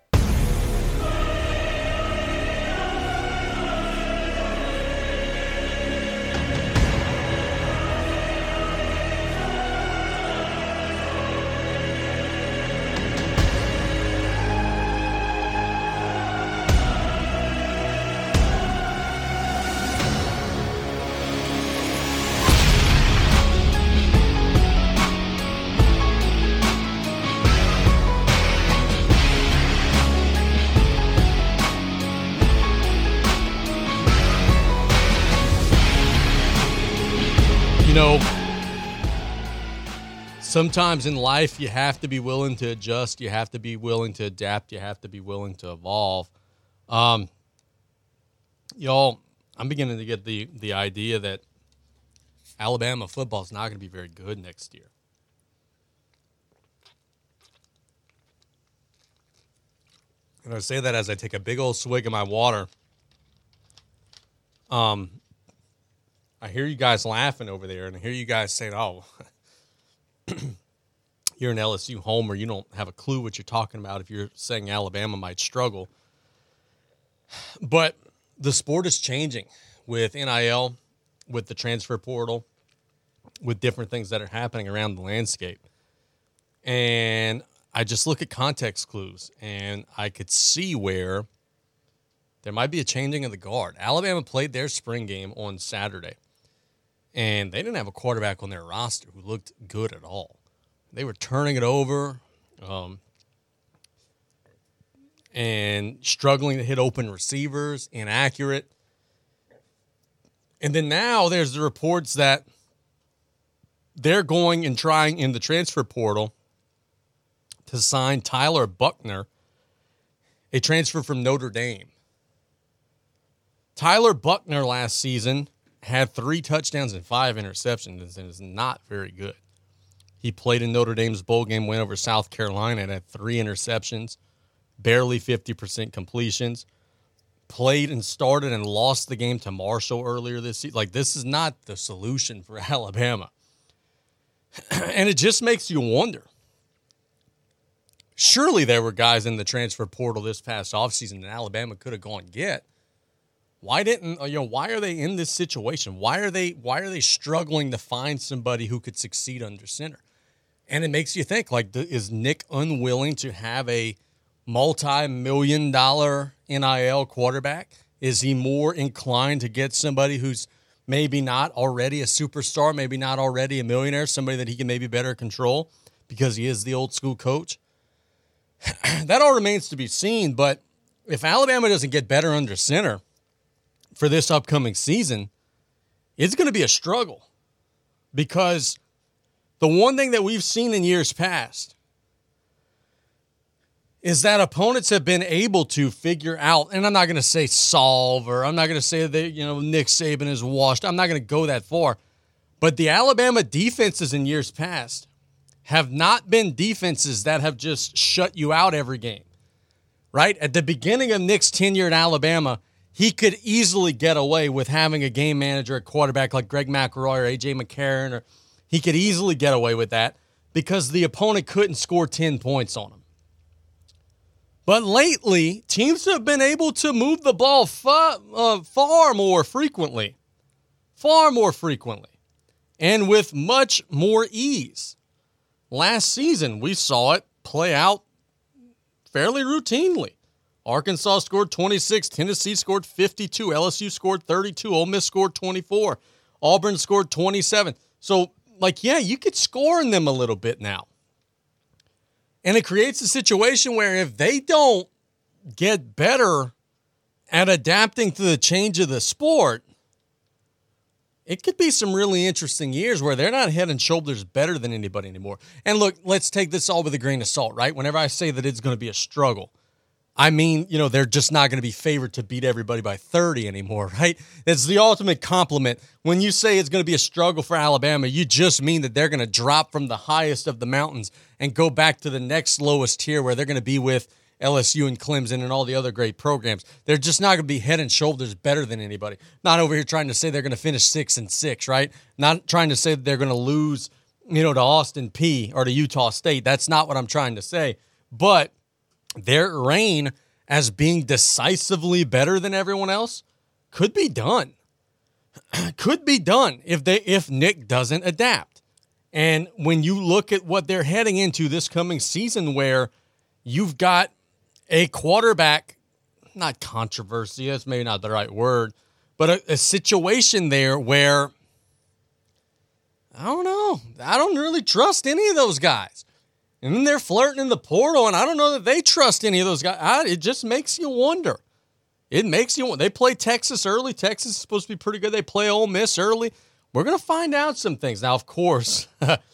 Sometimes in life you have to be willing to adjust, you have to be willing to adapt, you have to be willing to evolve. Um, y'all, I'm beginning to get the the idea that Alabama football is not going to be very good next year. And I say that as I take a big old swig of my water. Um, I hear you guys laughing over there, and I hear you guys saying, "Oh, [clears throat] you're an LSU homer. You don't have a clue what you're talking about if you're saying Alabama might struggle." But the sport is changing with NIL, with the transfer portal, with different things that are happening around the landscape. And I just look at context clues and I could see where there might be a changing of the guard. Alabama played their spring game on Saturday, and they didn't have a quarterback on their roster who looked good at all. They were turning it over um, and struggling to hit open receivers, inaccurate. And then now there's the reports that they're going and trying in the transfer portal to sign Tyler Buchner, a transfer from Notre Dame. Tyler Buchner last season had three touchdowns and five interceptions and is not very good. He played in Notre Dame's bowl game win over South Carolina and had three interceptions, barely 50% completions. Played and started and lost the game to Marshall earlier this season. Like, this is not the solution for [laughs] Alabama. and it just makes you wonder. Surely there were guys in the transfer portal this past offseason that Alabama could have gone get. Why didn't you know why are they in this situation? Why are they why are they struggling to find somebody who could succeed under center? And it makes you think like is Nick unwilling to have a multi-million dollar NIL quarterback? Is he more inclined to get somebody who's maybe not already a superstar, maybe not already a millionaire, somebody that he can maybe better control because he is the old school coach? [clears throat] that all remains to be seen, but if Alabama doesn't get better under center, for this upcoming season, it's going to be a struggle because the one thing that we've seen in years past is that opponents have been able to figure out, and I'm not going to say solve, or I'm not going to say that, you know, Nick Saban is washed. I'm not going to go that far. But the Alabama defenses in years past have not been defenses that have just shut you out every game, right? At the beginning of Nick's tenure at Alabama, he could easily get away with having a game manager at quarterback like Greg McElroy or AJ McCarron, or he could easily get away with that because the opponent couldn't score 10 points on him. But lately, teams have been able to move the ball far, uh, far more frequently, far more frequently, and with much more ease. Last season, we saw it play out fairly routinely. Arkansas scored 26, Tennessee scored 52, LSU scored 32, Ole Miss scored 24, Auburn scored 27. So, like, yeah, you could score in them a little bit now. And it creates a situation where if they don't get better at adapting to the change of the sport, it could be some really interesting years where they're not head and shoulders better than anybody anymore. And look, let's take this all with a grain of salt, right? Whenever I say that it's going to be a struggle, I mean, you know, they're just not going to be favored to beat everybody by 30 anymore, [laughs] right? It's the ultimate compliment. When you say it's going to be a struggle for Alabama, you just mean that they're going to drop from the highest of the mountains and go back to the next lowest tier where they're going to be with LSU and Clemson and all the other great programs. They're just not going to be head and shoulders better than anybody. Not over here trying to say they're going to finish 6 and 6, right? Not trying to say they're going to lose, you know, to Austin Peay or to Utah State. That's not what I'm trying to say. But their reign as being decisively better than everyone else could be done. [clears throat] could be done if they if Nick doesn't adapt. And when you look at what they're heading into this coming season where you've got a quarterback not controversy, that's maybe not the right word, but a, a situation there where I don't know. I don't really trust any of those guys. And then they're flirting in the portal, and I don't know that they trust any of those guys. I, it just makes you wonder. It makes you wonder. They play Texas early. Texas is supposed to be pretty good. They play Ole Miss early. We're going to find out some things. Now, of course, [laughs]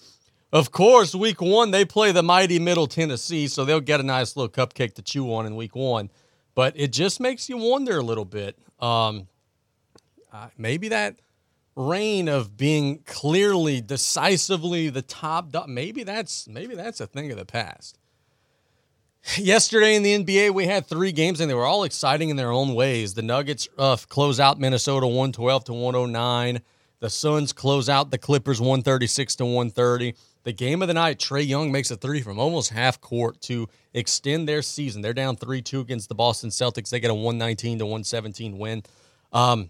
Of course, week one, they play the mighty Middle Tennessee, so they'll get a nice little cupcake to chew on in week one. But it just makes you wonder a little bit. Um, uh, maybe that reign of being clearly, decisively the top, maybe that's maybe that's a thing of the past. Yesterday in the NBA, we had three games, and they were all exciting in their own ways. The Nuggets uh, close out Minnesota 112 to 109. The Suns close out the Clippers 136 to 130. The game of the night, Trae Young makes a three from almost half court to extend their season. They're down 3 2 against the Boston Celtics. They get a 119 to 117 win. Um,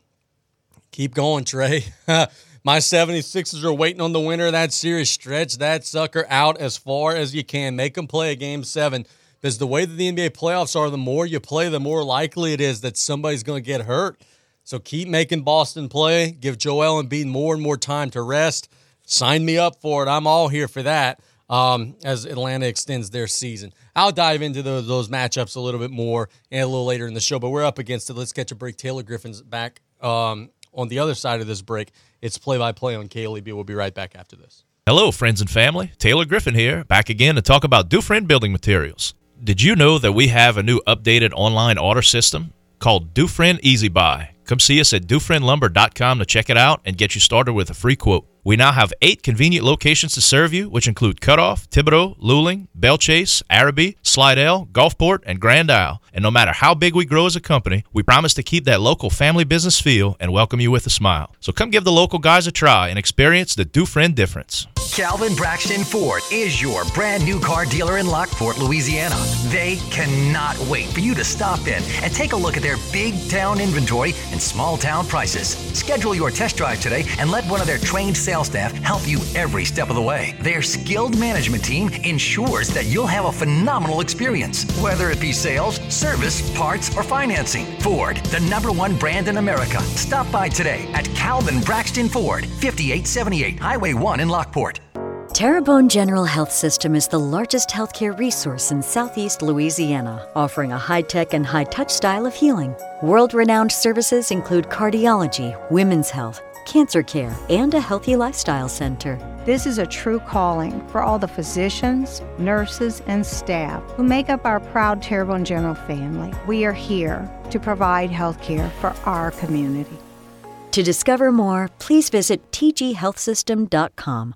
keep going, Trae. [laughs] My 76ers are waiting on the winner of that series. Stretch that sucker out as far as you can. Make them play a game seven. Because the way that the NBA playoffs are, the more you play, the more likely it is that somebody's going to get hurt. So keep making Boston play. Give Joel and Embiid more and more time to rest. Sign me up for it. I'm all here for that um, as Atlanta extends their season. I'll dive into those, those matchups a little bit more and a little later in the show, but we're up against it. Let's catch a break. Taylor Griffin's back um, on the other side of this break. It's play by play on KLEB. We'll be right back after this. Hello, friends and family. Taylor Griffin here, back again to talk about Dufresne Building Materials. Did you know that we have a new updated online order system called Dufresne Easy Buy? Come see us at DufresneLumber.com to check it out and get you started with a free quote. We now have eight convenient locations to serve you, which include Cutoff, Thibodaux, Luling, Belle Chasse, Arabi, Slidell, Gulfport, and Grand Isle. And no matter how big we grow as a company, we promise to keep that local family business feel and welcome you with a smile. So come give the local guys a try and experience the Dufresne difference. Calvin Braxton Ford is your brand new car dealer in Lockport, Louisiana. They cannot wait for you to stop in and take a look at their big town inventory and small town prices. Schedule your test drive today and let one of their trained sales staff help you every step of the way. Their skilled management team ensures that you'll have a phenomenal experience, whether it be sales, service, parts, or financing. Ford, the number one brand in America. Stop by today at Calvin Braxton Ford, 5878 Highway 1 in Lockport. Terrebonne General Health System is the largest healthcare resource in southeast Louisiana, offering a high tech and high touch style of healing. World renowned services include cardiology, women's health, cancer care, and a healthy lifestyle center. This is a true calling for all the physicians, nurses, and staff who make up our proud Terrebonne General family. We are here to provide health care for our community. To discover more, please visit tghealthsystem.com.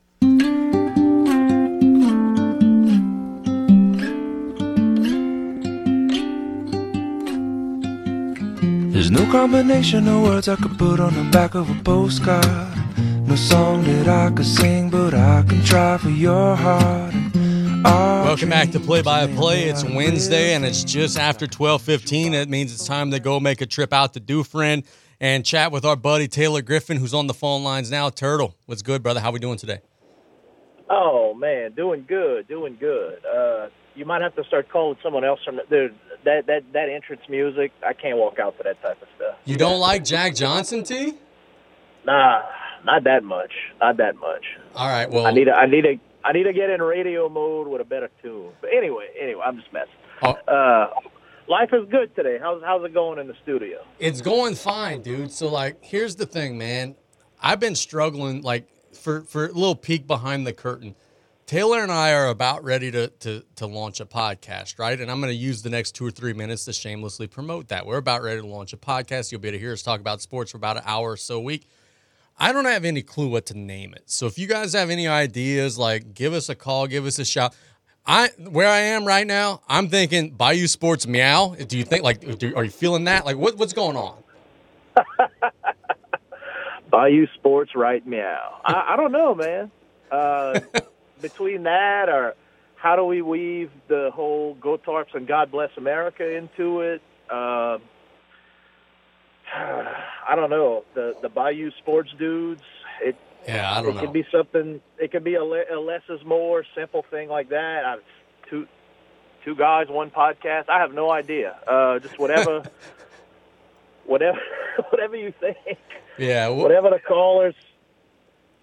There's no combination of words I could put on the back of a postcard. No song that I could sing, but I can try for your heart. Welcome back to Play by Play. It's Wednesday and it's just after 12:15. It means it's time to go make a trip out to Dufresne and chat with our buddy Taylor Griffin, who's on the phone lines now. Turtle, what's good, brother? How we doing today? Oh man, doing good, doing good. Uh, you might have to start calling someone else from the, dude. That that that entrance music, I can't walk out to that type of stuff. You don't like Jack Johnson, T? Nah, not that much. Not that much. All right. Well, I need to, I need to I need to get in radio mode with a better tune. But anyway, anyway, I'm just messing. Oh. Uh, life is good today. How's how's it going in the studio? It's going fine, dude. So like, here's the thing, man. I've been struggling like for for a little peek behind the curtain. Taylor and I are about ready to to to launch a podcast, right? And I'm going to use the next two or three minutes to shamelessly promote that. We're about ready to launch a podcast. You'll be able to hear us talk about sports for about an hour or so a week. I don't have any clue what to name it. So if you guys have any ideas, like give us a call, give us a shout. I where I am right now, I'm thinking Bayou Sports Meow. Do you think like do, are you feeling that? Like what what's going on? [laughs] Bayou Sports Right Meow. I, I don't know, man. Uh, [laughs] between that or how do we weave the whole Go Tarps and God Bless America into it? Uh, [sighs] I don't know. The the Bayou Sports dudes. It yeah, I don't it know. It could be something. It could be a, le- a less is more simple thing like that. I, two two guys, one podcast. I have no idea. Uh, just whatever, [laughs] whatever, [laughs] whatever you think. Yeah, we'll, Whatever the callers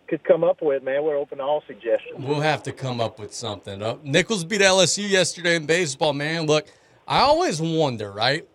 could come up with, man. We're open to all suggestions. we'll have to come up with something. Uh, Nicholls beat LSU yesterday in baseball, man. Look, I always wonder, right?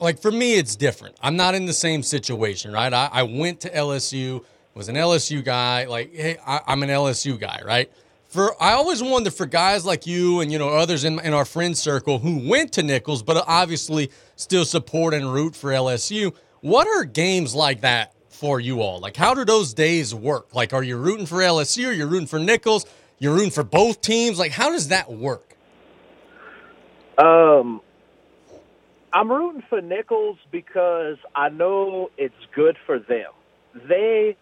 Like for me, it's different. I'm not in the same situation, right? I, I went to LSU, was an LSU guy. Like, hey, I, I'm an LSU guy, right? For I always wonder for guys like you and you know others in, in our friend circle who went to Nicholls, but obviously still support and root for LSU. What are games like that for you all? Like, how do those days work? Like, are you rooting for LSU? Or you're rooting for Nicholls? You're rooting for both teams? Like, how does that work? Um, I'm rooting for Nicholls because I know it's good for them. They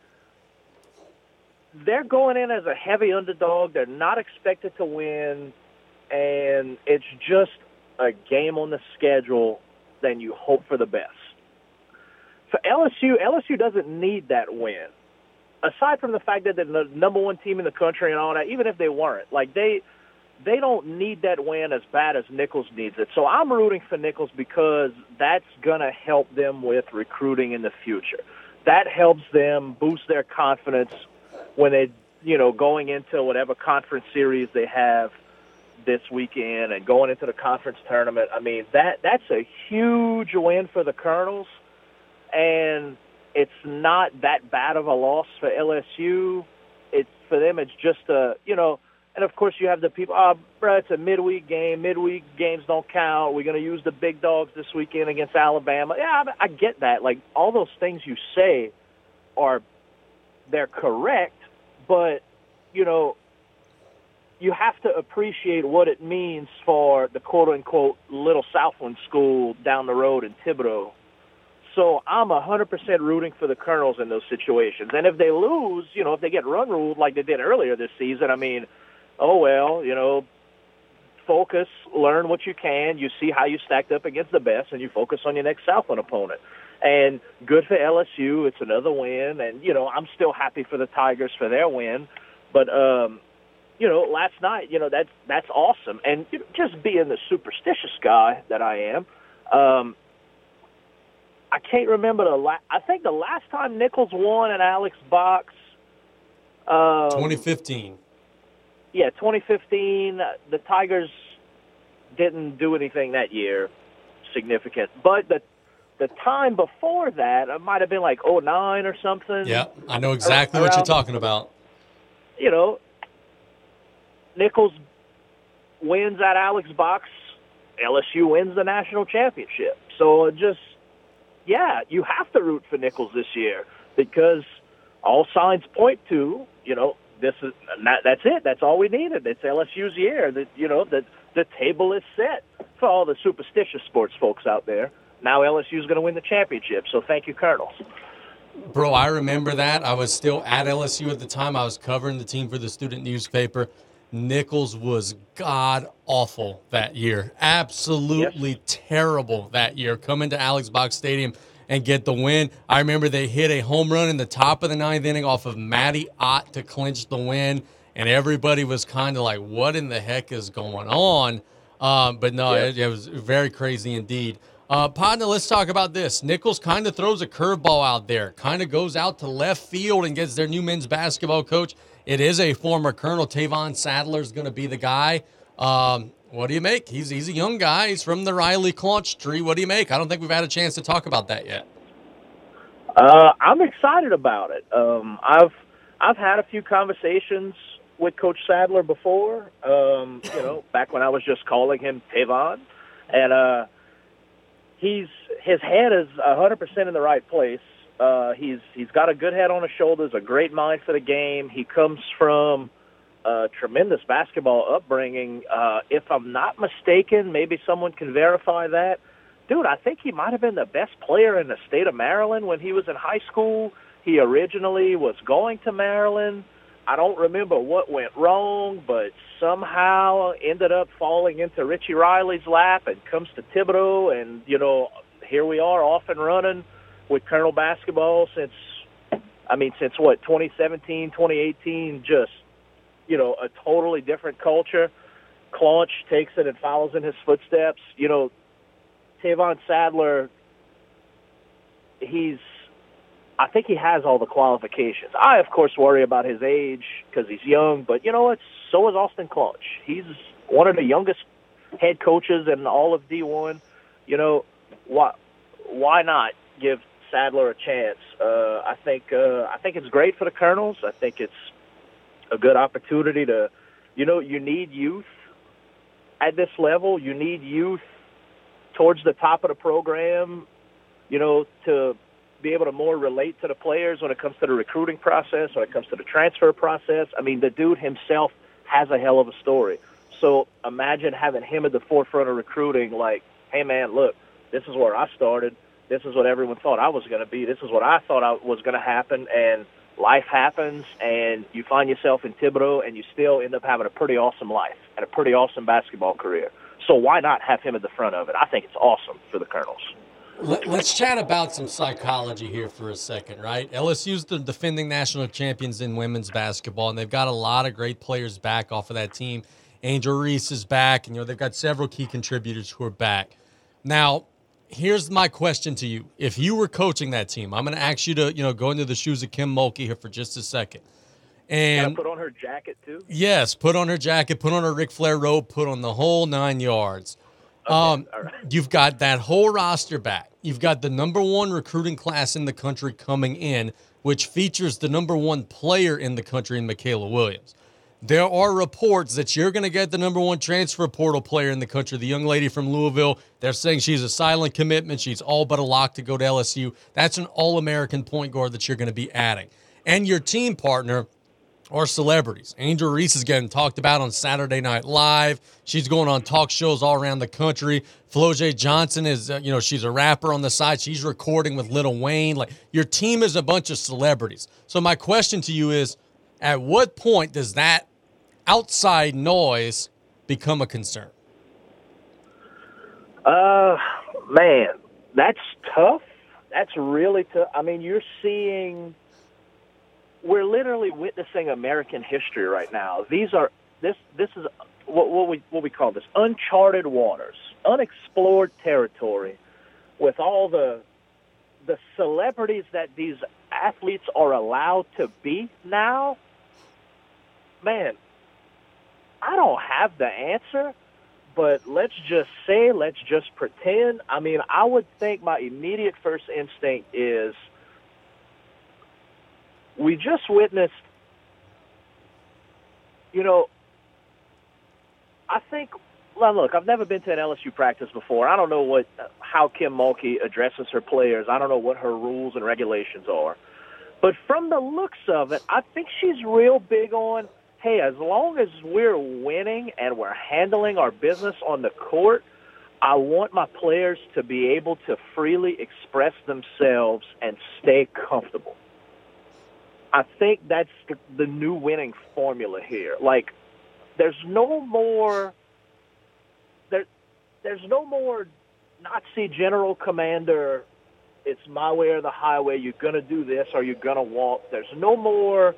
they're going in as a heavy underdog. They're not expected to win, and it's just a game on the schedule. Then you hope for the best. For LSU, LSU doesn't need that win. Aside from the fact that they're the number one team in the country and all that, even if they weren't, like they they don't need that win as bad as Nicholls needs it. So I'm rooting for Nicholls because that's to help them with recruiting in the future. That helps them boost their confidence when they, you know, going into whatever conference series they have this weekend and going into the conference tournament. I mean, that that's a huge win for the Colonels and it's not that bad of a loss for LSU. It's for them it's just a, you know, and of course, you have the people. Oh, bro, it's a midweek game. Midweek games don't count. We're going to use the big dogs this weekend against Alabama. Yeah, I, I get that. Like all those things you say are they're correct, but you know, you have to appreciate what it means for the quote unquote little Southland school down the road in Thibodaux. So I'm 100% rooting for the Colonels in those situations. And if they lose, you know, if they get run ruled like they did earlier this season, I mean, oh well, you know, focus, learn what you can. You see how you stacked up against the best, and you focus on your next Southland opponent. And good for LSU. It's another win, and you know I'm still happy for the Tigers for their win. But um, you know, last night, you know that's that's awesome. And you know, just being the superstitious guy that I am, um, I can't remember the last. I think the last time Nicholls won at Alex Box. Um, 2015. yeah, 2015. uh, The Tigers didn't do anything that year significant, but the the time before that, it might have been like 09 or something. Yeah, I know exactly what you're talking about. You know, Nicholls wins at Alex Box. LSU wins the national championship. So it just, yeah, you have to root for Nicholls this year because all signs point to, you know, this is that, that's it. That's all we needed. It's LSU's year. That you know that the table is set for all the superstitious sports folks out there. Now LSU's going to win the championship. So thank you, Colonels. Bro, I remember that. I was still at LSU at the time. I was covering the team for the student newspaper. Nicholls was god awful that year. Absolutely terrible that year. Coming to Alex Box Stadium and get the win. I remember they hit a home run in the top of the ninth inning off of Matty Ott to clinch the win. And everybody was kind of like, what in the heck is going on? Um, but no, it, it was very crazy indeed. Uh, let's talk about this. Nicholls kind of throws a curveball out there, kind of goes out to left field and gets their new men's basketball coach. It is a former Colonel Tevon Saddler is going to be the guy. Um, what do you make? He's he's a young guy. He's from the Riley Claunch tree. What do you make? I don't think we've had a chance to talk about that yet. Uh, I'm excited about it. Um, I've I've had a few conversations with Coach Saddler before. Um, you know, [laughs] back when I was just calling him Tevon, and uh, he's his head is 100 percent in the right place. Uh, he's he's got a good head on his shoulders, a great mind for the game. He comes from a tremendous basketball upbringing. Uh, if I'm not mistaken, maybe someone can verify that. Dude, I think he might have been the best player in the state of Maryland when he was in high school. He originally was going to Maryland. I don't remember what went wrong, but somehow ended up falling into Richie Riley's lap and comes to Thibodaux, and you know, here we are off and running with Colonel basketball since, I mean, since what 2017, 2018, just you know, a totally different culture. Claunch takes it and follows in his footsteps. You know, Tevon Saddler, he's I think he has all the qualifications. I, of course, worry about his age because he's young, but you know what? So is Austin Claunch. He's one of the youngest head coaches in all of D1. You know, why why not give Saddler a chance? Uh, I think uh, I think it's great for the Colonels. I think it's a good opportunity to, you know, you need youth at this level. You need youth towards the top of the program, you know, to be able to more relate to the players when it comes to the recruiting process, when it comes to the transfer process. I mean, the dude himself has a hell of a story. So imagine having him at the forefront of recruiting, like, hey, man, look, this is where I started. This is what everyone thought I was going to be. This is what I thought I was going to happen. And life happens, and you find yourself in Thibodaux, and you still end up having a pretty awesome life and a pretty awesome basketball career. So why not have him at the front of it? I think it's awesome for the Colonels. Let, us chat about some psychology here for a second, right? LSU's the defending national champions in women's basketball, and they've got a lot of great players back off of that team. Angel Reese is back, and you know they've got several key contributors who are back. Now, here's my question to you: If you were coaching that team, I'm going to ask you to you know go into the shoes of Kim Mulkey here for just a second. And put on her jacket too. Yes, put on her jacket, put on her Ric Flair robe, put on the whole nine yards. Okay, um, right. [laughs] You've got that whole roster back. You've got the number one recruiting class in the country coming in, which features the number one player in the country in Mikaylah Williams. There are reports that you're going to get the number one transfer portal player in the country, the young lady from Louisville. They're saying she's a silent commitment. She's all but a lock to go to LSU. That's an all American point guard that you're going to be adding. And your team partner, are celebrities. Angel Reese is getting talked about on Saturday Night Live. She's going on talk shows all around the country. Flau'jae Johnson is, uh, you know, she's a rapper on the side. She's recording with Lil Wayne. Like your team is a bunch of celebrities. So my question to you is, at what point does that outside noise become a concern? Uh, man, that's tough. That's really tough. I mean, you're seeing we're literally witnessing American history right now. These are this this is what, what we what we call this uncharted waters, unexplored territory, with all the the celebrities that these athletes are allowed to be now. Man, I don't have the answer, but let's just say, let's just pretend. I mean, I would think my immediate first instinct is we just witnessed, you know, I think. Well, look, I've never been to an LSU practice before. I don't know what how Kim Mulkey addresses her players. I don't know what her rules and regulations are. But from the looks of it, I think she's real big on, hey, as long as we're winning and we're handling our business on the court, I want my players to be able to freely express themselves and stay comfortable. I think that's the, the new winning formula here. Like, there's no more. There, there's no more Nazi general commander. It's my way or the highway. You're gonna do this or you're gonna walk. There's no more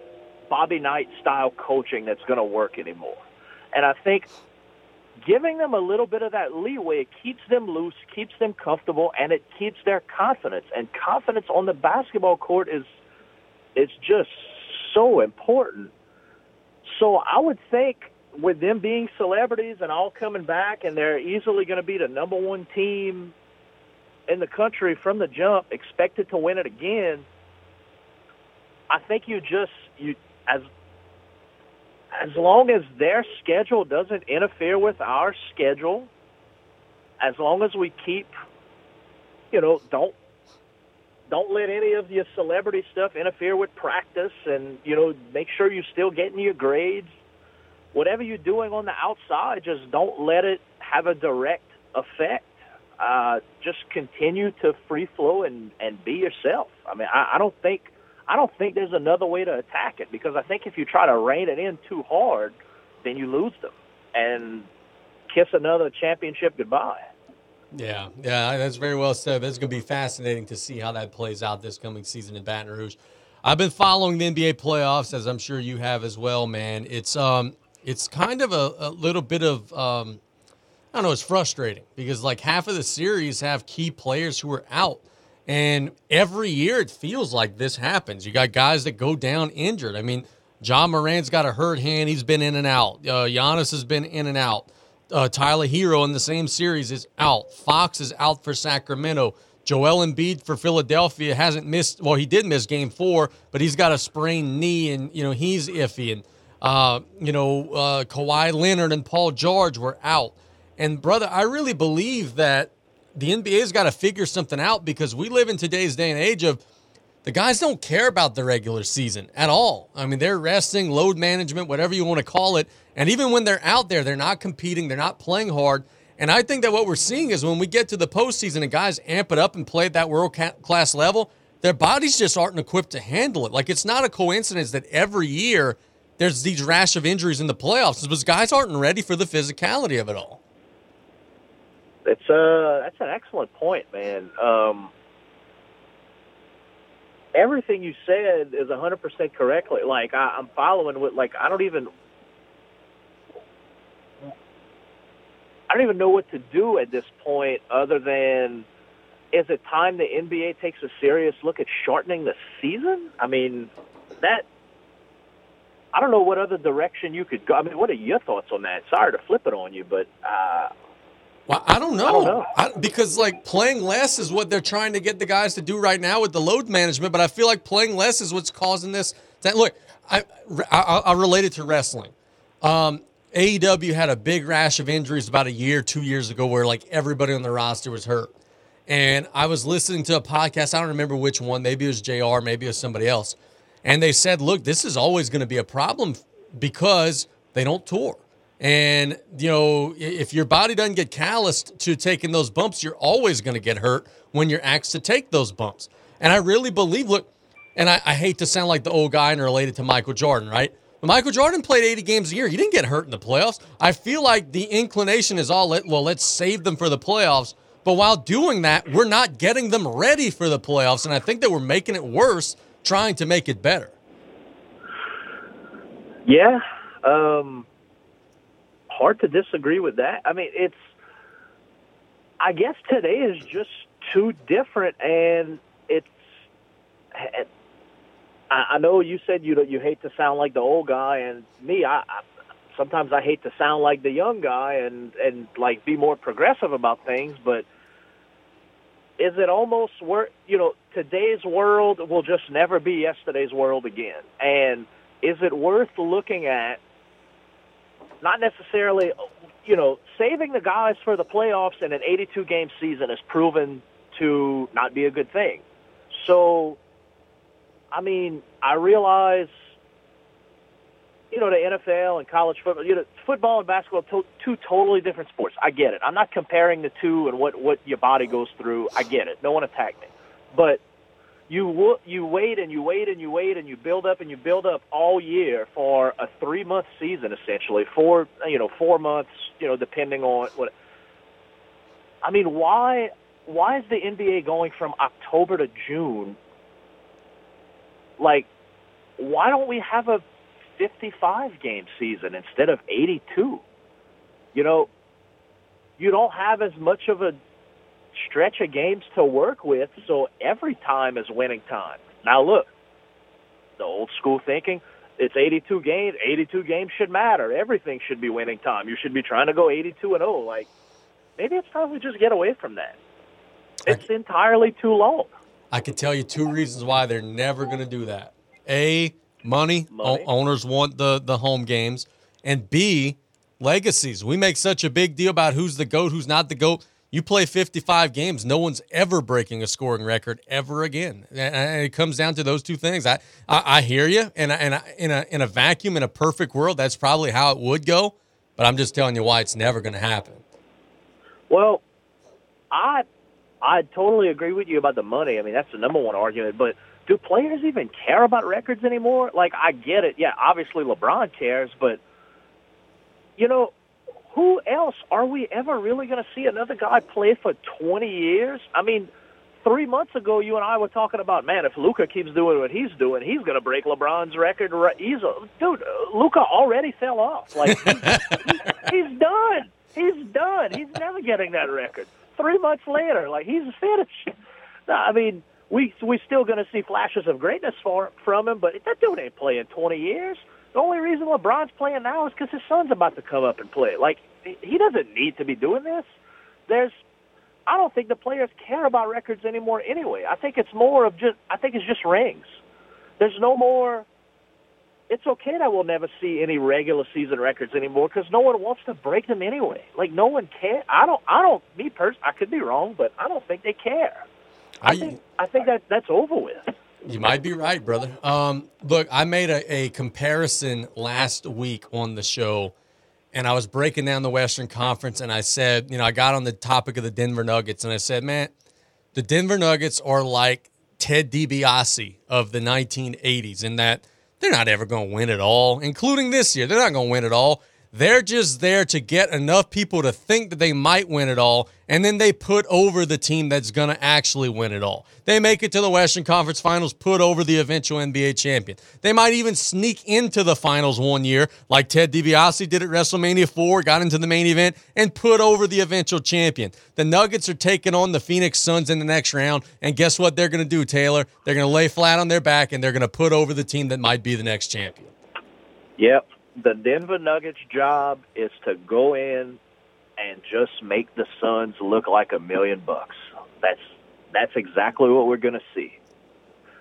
Bobby Knight style coaching that's gonna work anymore. And I think giving them a little bit of that leeway keeps them loose, keeps them comfortable, and it keeps their confidence. And confidence on the basketball court is it's just so important. So I would think with them being celebrities and all coming back, and they're easily going to be the number one team in the country from the jump, expected to win it again. I think you just you as as long as their schedule doesn't interfere with our schedule, as long as we keep, you know, don't don't let any of your celebrity stuff interfere with practice, and you know, make sure you're still getting your grades. Whatever you're doing on the outside, just don't let it have a direct effect. Uh, just continue to free flow and and be yourself. I mean, I, I don't think I don't think there's another way to attack it because I think if you try to rein it in too hard, then you lose them and kiss another championship goodbye. Yeah, yeah, that's very well said. That's going to be fascinating to see how that plays out this coming season in Baton Rouge. I've been following the NBA playoffs, as I'm sure you have as well, man. It's um, it's kind of a, a little bit of um, I don't know. It's frustrating because like half of the series have key players who are out. And every year it feels like this happens. You got guys that go down injured. I mean, Ja Morant's got a hurt hand. He's been in and out. Uh, Giannis has been in and out. Uh, Tyler Herro in the same series is out. Fox is out for Sacramento. Joel Embiid for Philadelphia hasn't missed. Well, he did miss Game Four, but he's got a sprained knee, and you know he's iffy. And uh, you know uh, Kawhi Leonard and Paul George were out. And brother, I really believe that the NBA's got to figure something out because we live in today's day and age of the guys don't care about the regular season at all. I mean, they're resting, load management, whatever you want to call it. And even when they're out there, they're not competing, they're not playing hard. And I think that what we're seeing is when we get to the postseason and guys amp it up and play at that world class level, their bodies just aren't equipped to handle it. Like it's not a coincidence that every year there's these rash of injuries in the playoffs because guys aren't ready for the physicality of it all. It's uh that's an excellent point, man. Um, everything you said is 100% correctly. Like I, I'm following with like I don't even I don't even know what to do at this point other than is it time the NBA takes a serious look at shortening the season? I mean, that I don't know what other direction you could go. I mean, what are your thoughts on that? Sorry to flip it on you, but uh, well, I don't know. I don't know. I, because like playing less is what they're trying to get the guys to do right now with the load management. But I feel like playing less is what's causing this. To, look, I, I I relate it to wrestling. Um, AEW had a big rash of injuries about a year, two years ago, where like everybody on the roster was hurt. And I was listening to a podcast. I don't remember which one. Maybe it was Jr. Maybe it was somebody else. And they said, "Look, this is always going to be a problem because they don't tour." And, you know, if your body doesn't get calloused to taking those bumps, you're always going to get hurt when you're asked to take those bumps. And I really believe, look, and I, I hate to sound like the old guy and related to Michael Jordan, right? But Michael Jordan played 80 games a year. He didn't get hurt in the playoffs. I feel like the inclination is all, let, well, let's save them for the playoffs. But while doing that, we're not getting them ready for the playoffs. And I think that we're making it worse trying to make it better. Yeah. Um, hard to disagree with that. I mean, it's. I guess today is just too different, and it's. I know you said you you hate to sound like the old guy, and me, I, I sometimes I hate to sound like the young guy and and like be more progressive about things, but is it almost worth you know today's world will just never be yesterday's world again and is it worth looking at not necessarily, you know, saving the guys for the playoffs in an 82 game season has proven to not be a good thing. So, I mean, I realize, you know, the NFL and college football, you know, football and basketball, to, two totally different sports. I get it. I'm not comparing the two and what what your body goes through. I get it. No one attack me, but you you wait and you wait and you wait and you build up and you build up all year for a three month season essentially. Four you know four months you know depending on what I mean why why is the NBA going from October to June? Like why don't we have a 55 game season instead of 82 you know you don't have as much of a stretch of games to work with, so every time is winning time. Now look, the old school thinking, it's 82 games. 82 games should matter. Everything should be winning time. You should be trying to go 82 and 0. Like maybe it's time we just get away from that. It's entirely too long. I can tell you two reasons why they're never going to do that. A, money. O- owners want the the home games, and B, legacies. We make such a big deal about who's the goat, who's not the goat. You play 55 games, no one's ever breaking a scoring record ever again. And it comes down to those two things. I I, I hear you, and I, and I, in a in a vacuum, in a perfect world, that's probably how it would go. But I'm just telling you why it's never going to happen. Well, I I totally agree with you about the money. I mean, that's the number one argument. But do players even care about records anymore? Like, I get it. Yeah, obviously LeBron cares, but you know, who else are we ever really going to see another guy play for 20 years? I mean, three months ago, you and I were talking about, man, if Luka keeps doing what he's doing, he's going to break LeBron's record. He's a, dude. Luka already fell off. Like he's, he's done. He's done. He's never getting that record. Three months later, like he's finished. No, I mean, we we still going to see flashes of greatness for, from him, but that dude ain't playing 20 years. The only reason LeBron's playing now is because his son's about to come up and play. Like he- doesn't need to be doing this. There's, I don't think the players care about records anymore. Anyway, I think it's more of just. I think it's just rings. There's no more. It's okay that we'll never see any regular season records anymore because no one wants to break them anyway. Like no one care. I don't. I don't. Me personally, I could be wrong, but I don't think they care. I think. I think that that's over with. You might be right, brother. Um, look, I made a, a comparison last week on the show, and I was breaking down the Western Conference, and I said, you know, I got on the topic of the Denver Nuggets, and I said, man, the Denver Nuggets are like Ted DiBiase of the 1980s in that they're not ever going to win at all, including this year. They're not going to win at all. They're just there to get enough people to think that they might win it all, and then they put over the team that's going to actually win it all. They make it to the Western Conference Finals, put over the eventual NBA champion. They might even sneak into the finals one year, like Ted DiBiase did at WrestleMania 4, got into the main event, and put over the eventual champion. The Nuggets are taking on the Phoenix Suns in the next round, and guess what they're going to do, Taylor? They're going to lay flat on their back, and they're going to put over the team that might be the next champion. Yep. The Denver Nuggets' job is to go in and just make the Suns look like a million bucks. That's that's exactly what we're going to see.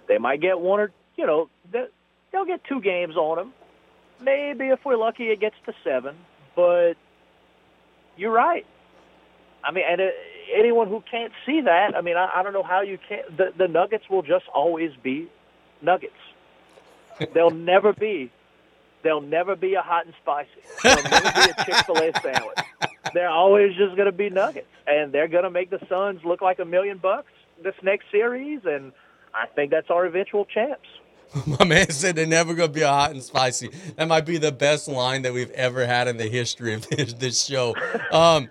They might get one or you know they- they'll get two games on them. Maybe if we're lucky, it gets to seven. But you're right. I mean, and uh, anyone who can't see that, I mean, I, I don't know how you can't. The, the Nuggets will just always be Nuggets. They'll [laughs] never be. They'll never be a hot and spicy. They'll never be a Chick Fil A [laughs] sandwich. They're always just going to be Nuggets, and they're going to make the Suns look like a million bucks this next series. And I think that's our eventual champs. [laughs] My man said they're never going to be a hot and spicy. That might be the best line that we've ever had in the history of [laughs] this, this show. Um,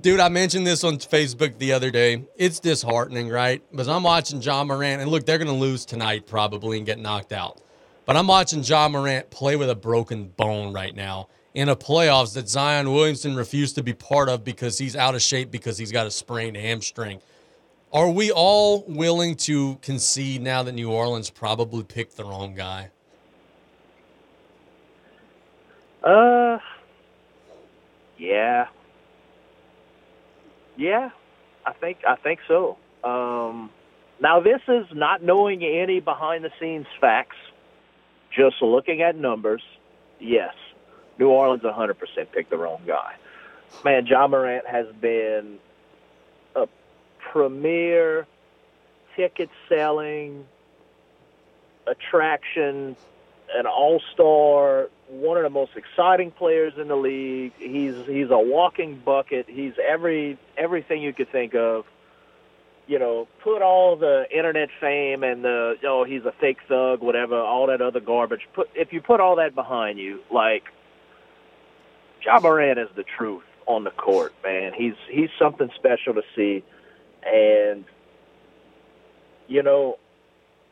dude, I mentioned this on Facebook the other day. It's disheartening, right? Because I'm watching Ja Morant, and look, they're going to lose tonight probably and get knocked out. But I'm watching Ja Morant play with a broken bone right now in a playoffs that Zion Williamson refused to be part of because he's out of shape because he's got a sprained hamstring. Are we all willing to concede now that New Orleans probably picked the wrong guy? Uh, yeah, yeah, I think I think so. Um, now this is not knowing any behind the scenes facts, just looking at numbers. Yes, New Orleans 100% picked the wrong guy. Man, Ja Morant has been a premier ticket selling attraction, an all-star, one of the most exciting players in the league. He's he's a walking bucket. He's every everything you could think of. You know, put all the internet fame and the oh he's a fake thug, whatever, all that other garbage. Put if you put all that behind you, like Ja Morant is the truth on the court, man. He's he's something special to see, and you know,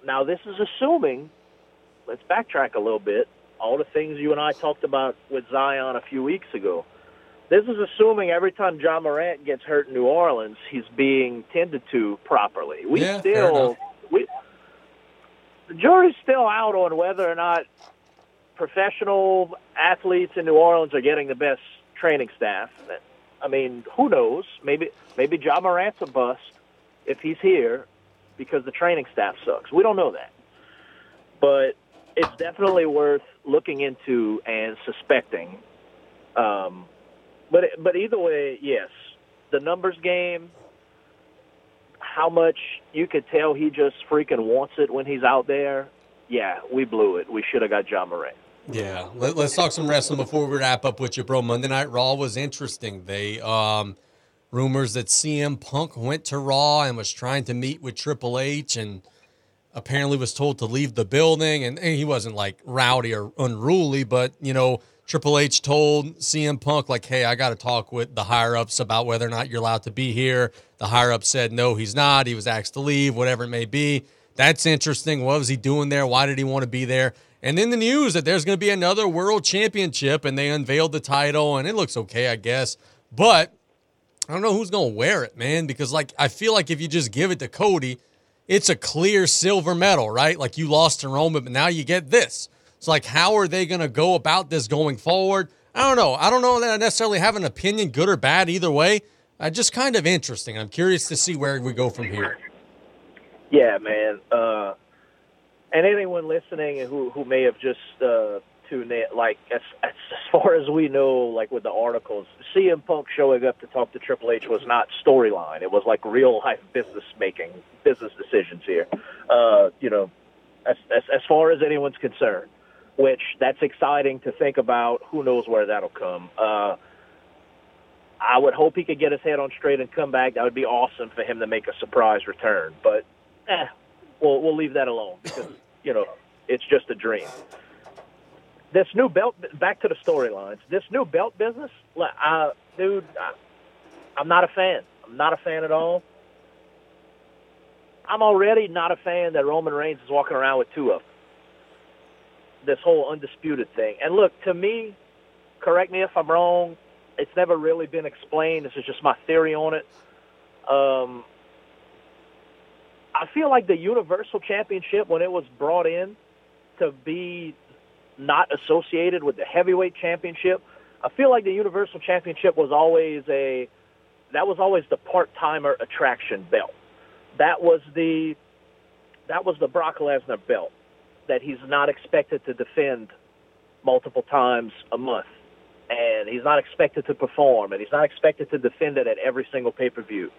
now this is assuming. Let's backtrack a little bit. All the things you and I talked about with Zion a few weeks ago. This is assuming every time Ja Morant gets hurt in New Orleans, he's being tended to properly. We Yeah, still we the jury's still out on whether or not professional athletes in New Orleans are getting the best training staff. I mean, who knows? Maybe maybe Ja Morant's a bust if he's here because the training staff sucks. We don't know that. But it's definitely worth looking into and suspecting. Um, but but either way, yes, the numbers game. How much you could tell he just freaking wants it when he's out there. Yeah, we blew it. We should have got Ja Morant. Yeah, Let, us talk some wrestling before we wrap up with you, bro. Monday Night Raw was interesting. They um, rumors that CM Punk went to Raw and was trying to meet with Triple H, and apparently was told to leave the building. And, and he wasn't like rowdy or unruly, but you know, Triple H told CM Punk like, "Hey, I got to talk with the higher ups about whether or not you're allowed to be here." The higher up said, "No, he's not. He was asked to leave, whatever it may be." That's interesting. What was he doing there? Why did he want to be there? And then the news that there's going to be another world championship, and they unveiled the title, and it looks okay, I guess. But I don't know who's going to wear it, man, because like I feel like if you just give it to Cody, it's a clear silver medal, right? Like you lost to Roman, but now you get this. It's like how are they going to go about this going forward? I don't know. I don't know that I necessarily have an opinion, good or bad, either way. Uh, just kind of interesting. I'm curious to see where we go from here. Yeah, man. Uh, and anyone listening who who may have just uh, tuned in, like as, as far as we know, like with the articles, CM Punk showing up to talk to Triple H was not storyline. It was like real life business making, business decisions here. Uh, you know, as, as as far as anyone's concerned, which that's exciting to think about. Who knows where that'll come. Uh, I would hope he could get his head on straight and come back. That would be awesome for him to make a surprise return. But eh, we'll we'll leave that alone because you know it's just a dream. This new belt, back to the storylines. This new belt business, uh, dude, I, I'm not a fan. I'm not a fan at all. I'm already not a fan that Roman Reigns is walking around with two of them. This whole undisputed thing. And look, to me, correct me if I'm wrong. It's never really been explained. This is just my theory on it. Um, I feel like the Universal Championship, when it was brought in to be not associated with the Heavyweight Championship, I feel like the Universal Championship was always a that was always the part timer attraction belt. That was the that was the Brock Lesnar belt that he's not expected to defend multiple times a month. And he's not expected to perform and he's not expected to defend it at every single pay per view.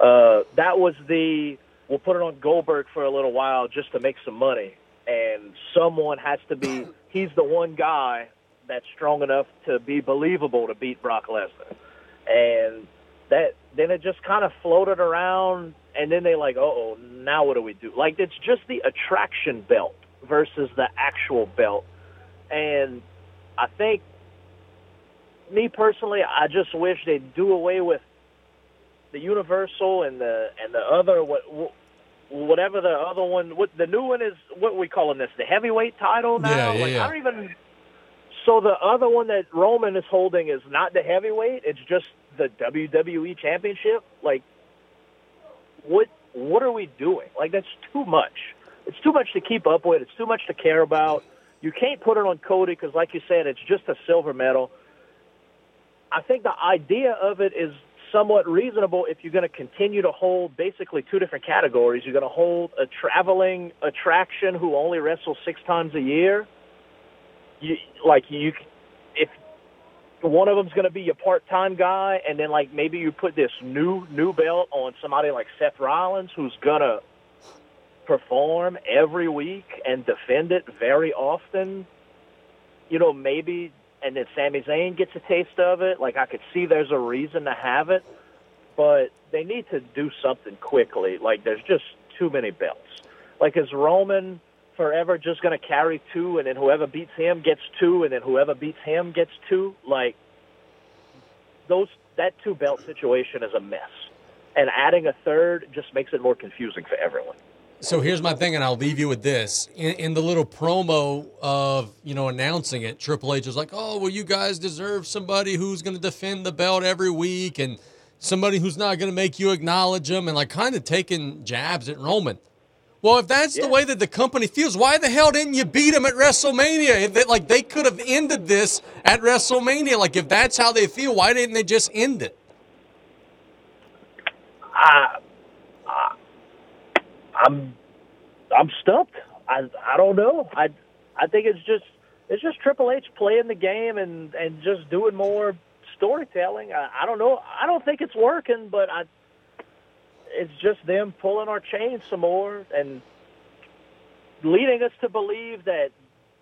Uh, that was the we'll put it on Goldberg for a little while just to make some money. And someone has to be, [coughs] he's the one guy that's strong enough to be believable to beat Brock Lesnar. And that, then it just kind of floated around. And then they like, oh, now what do we do? Like, it's just the attraction belt versus the actual belt. And I think, me personally, I just wish they'd do away with the Universal and the and the other what whatever the other one what the new one is what we calling this the heavyweight title now Yeah, yeah, like yeah. I don't even so the other one that Roman is holding is not the heavyweight it's just the WWE championship like what what are we doing like that's too much it's too much to keep up with it's too much to care about you can't put it on Cody because like you said it's just a silver medal I think the idea of it is somewhat reasonable if you're going to continue to hold basically two different categories. You're going to hold a traveling attraction who only wrestles six times a year. You like you, if one of them's going to be your part-time guy, and then like maybe you put this new new belt on somebody like Seth Rollins, who's gonna perform every week and defend it very often. You know, maybe and then Sami Zayn gets a taste of it. Like I could see there's a reason to have it, but they need to do something quickly. Like there's just too many belts. Like is Roman forever just going to carry two, and then whoever beats him gets two, and then whoever beats him gets two? Like those that two belt situation is a mess, and adding a third just makes it more confusing for everyone. So here's my thing, and I'll leave you with this. In, in, the little promo of you know announcing it, Triple H was like, "Oh, well, you guys deserve somebody who's going to defend the belt every week, and somebody who's not going to make you acknowledge them, and like kind of taking jabs at Roman." Well, if that's yeah. the way that the company feels, why the hell didn't you beat them at WrestleMania? If they, like they could have ended this at WrestleMania. Like if that's how they feel, why didn't they just end it? I I'm I'm stumped. I I don't know. I I think it's just it's just Triple H playing the game and and just doing more storytelling. I, I don't know. I don't think it's working, but I it's just them pulling our chains some more and leading us to believe that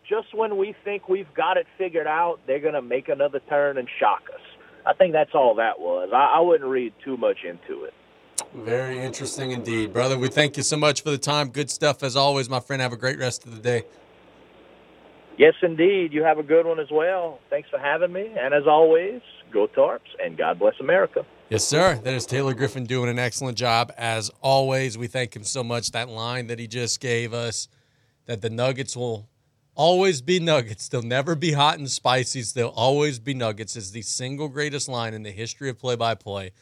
just when we think we've got it figured out, they're going to make another turn and shock us. I think that's all that was. I, I wouldn't read too much into it. Very interesting indeed, brother. We thank you so much for the time. Good stuff as always, my friend. Have a great rest of the day. Yes, indeed. You have a good one as well. Thanks for having me. And as always, go Tarps and God bless America. Yes, sir. That is Taylor Griffin doing an excellent job as always. We thank him so much. That line that he just gave us that the Nuggets will always be Nuggets. They'll never be hot and spicy. They'll always be Nuggets is the single greatest line in the history of play by play.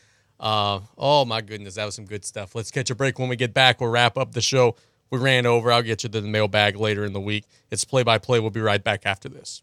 Uh, oh my goodness, that was some good stuff. Let's catch a break when we get back. We'll wrap up the show. We ran over. I'll get you to the mailbag later in the week. It's play by play. We'll be right back after this.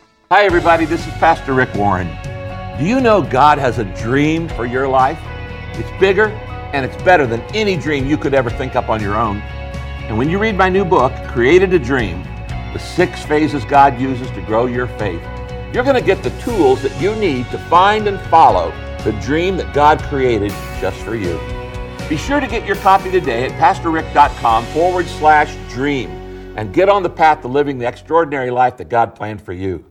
Hi, everybody. This is Pastor Rick Warren. Do you know God has a dream for your life? It's bigger and it's better than any dream you could ever think up on your own. And when you read my new book, Created to Dream The Six Phases God Uses to Grow Your Faith, you're going to get the tools that you need to find and follow the dream that God created just for you. Be sure to get your copy today at pastorrick.com forward slash dream and get on the path to living the extraordinary life that God planned for you.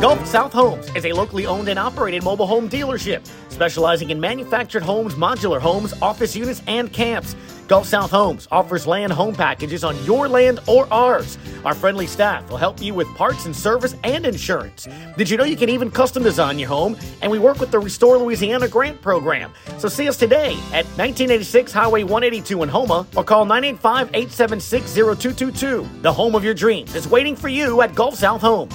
Gulf South Homes is a locally owned and operated mobile home dealership specializing in manufactured homes, modular homes, office units, and camps. Gulf South Homes offers land home packages on your land or ours. Our friendly staff will help you with parts and service and insurance. Did you know you can even custom design your home? And we work with the Restore Louisiana grant program. So see us today at 1986 Highway 182 in Houma or call 985 876 0222. The home of your dreams is waiting for you at Gulf South Homes.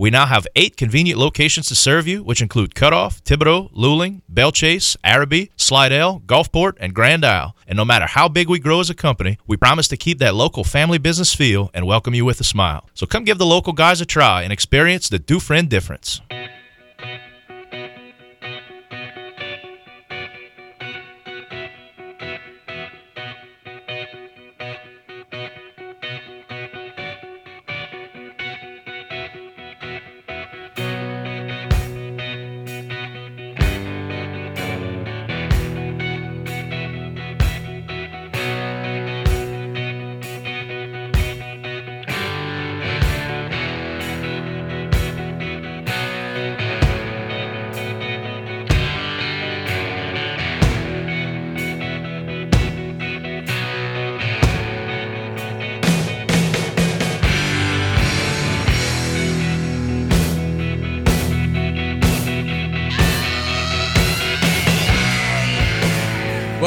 We now have eight convenient locations to serve you, which include Cutoff, Thibodaux, Luling, Belle Chasse, Arabi, Slidell, Gulfport, and Grand Isle. And no matter how big we grow as a company, we promise to keep that local family business feel and welcome you with a smile. So come give the local guys a try and experience the Dufresne difference.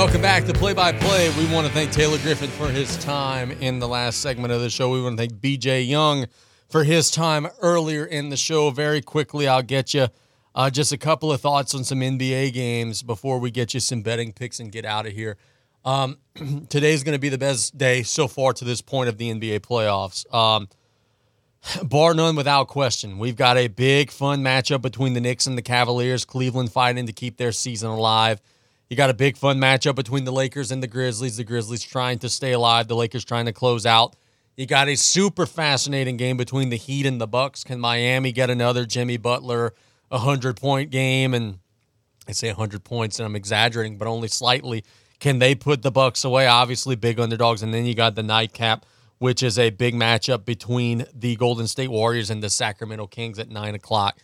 Welcome back to Play by Play. We want to thank Taylor Griffin for his time in the last segment of the show. We want to thank BJ Young for his time earlier in the show. Very quickly, I'll get you uh, just a couple of thoughts on some NBA games before we get you some betting picks and get out of here. Um, [clears throat] today's going to be the best day so far to this point of the NBA playoffs. Um, [sighs] bar none without question. We've got a big, fun matchup between the Knicks and the Cavaliers. Cleveland fighting to keep their season alive. You got a big fun matchup between the Lakers and the Grizzlies. The Grizzlies trying to stay alive, the Lakers trying to close out. You got a super fascinating game between the Heat and the Bucks. Can Miami get another Jimmy Butler 100 point game and I say 100 points and I'm exaggerating, but only slightly. Can they put the Bucks away? Obviously big underdogs and then you got the nightcap which is a big matchup between the Golden State Warriors and the Sacramento Kings at 9 o'clock.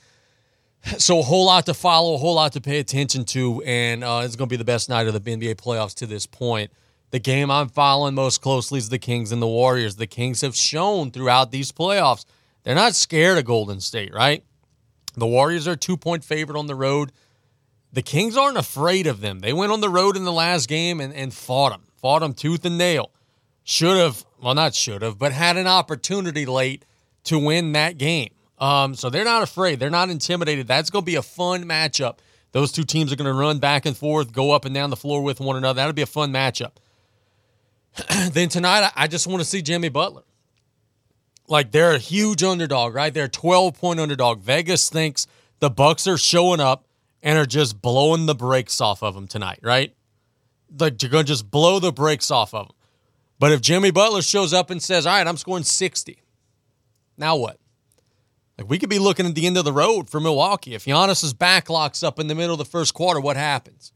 So a whole lot to follow, a whole lot to pay attention to, and uh, it's going to be the best night of the NBA playoffs to this point. The game I'm following most closely is the Kings and the Warriors. The Kings have shown throughout these playoffs they're not scared of Golden State, right? The Warriors are two point favorite on the road. The Kings aren't afraid of them. They went on the road in the last game and, and fought them, fought them tooth and nail. Should have, well, not should have, but had an opportunity late to win that game. Um, so they're not afraid. They're not intimidated. That's going to be a fun matchup. Those two teams are going to run back and forth, go up and down the floor with one another. That'll be a fun matchup. [clears throat] then tonight, I just want to see Jimmy Butler. Like they're a huge underdog, right? They're a 12 point underdog. Vegas thinks the Bucks are showing up and are just blowing the brakes off of them tonight, right? Like you're going to just blow the brakes off of them. But if Jimmy Butler shows up and says, "All right, I'm scoring 60," now what? Like we could be looking at the end of the road for Milwaukee. If Giannis's back locks up in the middle of the first quarter, what happens?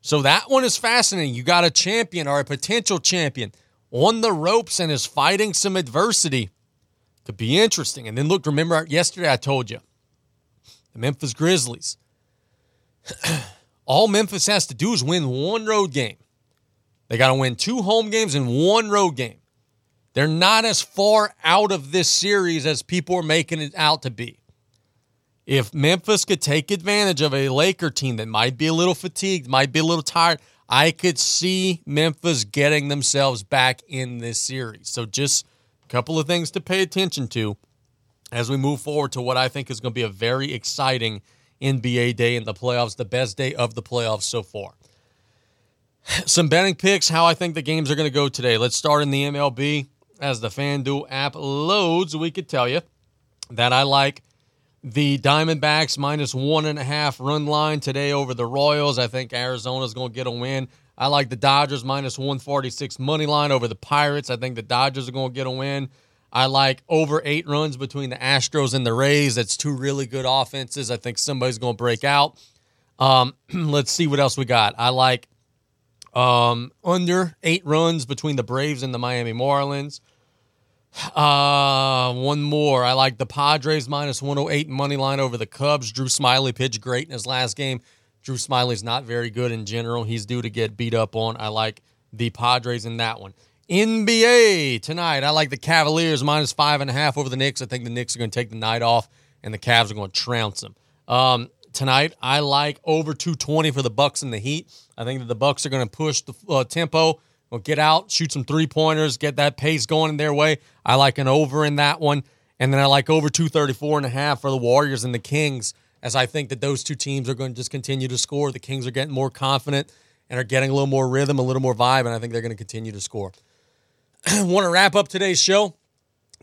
So that one is fascinating. You got a champion or a potential champion on the ropes and is fighting some adversity. Could be interesting. And then look, remember yesterday I told you the Memphis Grizzlies. [clears throat] All Memphis has to do is win one road game. They got to win two home games and one road game. They're not as far out of this series as people are making it out to be. If Memphis could take advantage of a Laker team that might be a little fatigued, might be a little tired, I could see Memphis getting themselves back in this series. So just a couple of things to pay attention to as we move forward to what I think is going to be a very exciting NBA day in the playoffs, the best day of the playoffs so far. Some betting picks, how I think the games are going to go today. Let's start in the MLB as the FanDuel app loads, we could tell you that I like the Diamondbacks minus one and a half run line today over the Royals. I think Arizona's going to get a win. I like the Dodgers minus 146 money line over the Pirates. I think the Dodgers are going to get a win. I like over eight runs between the Astros and the Rays. That's two really good offenses. I think somebody's going to break out. Um, [clears throat] let's see what else we got. I like um, under eight runs between the Braves and the Miami Marlins. Uh, one more. I like the Padres minus 108 money line over the Cubs. Drew Smyly pitched great in his last game. Drew Smyly's not very good in general. He's due to get beat up on. I like the Padres in that one. NBA tonight. I like the Cavaliers minus five and a half over the Knicks. I think the Knicks are going to take the night off, and the Cavs are going to trounce them. Um, tonight. I like over 220 for the Bucks and the Heat. I think that the Bucks are going to push the uh, tempo, get out, shoot some three pointers, get that pace going in their way. I like an over in that one. And then I like over 234 and a half for the Warriors and the Kings, as I think that those two teams are going to just continue to score. The Kings are getting more confident and are getting a little more rhythm, a little more vibe, and I think they're going to continue to score. [clears throat] Want to wrap up today's show.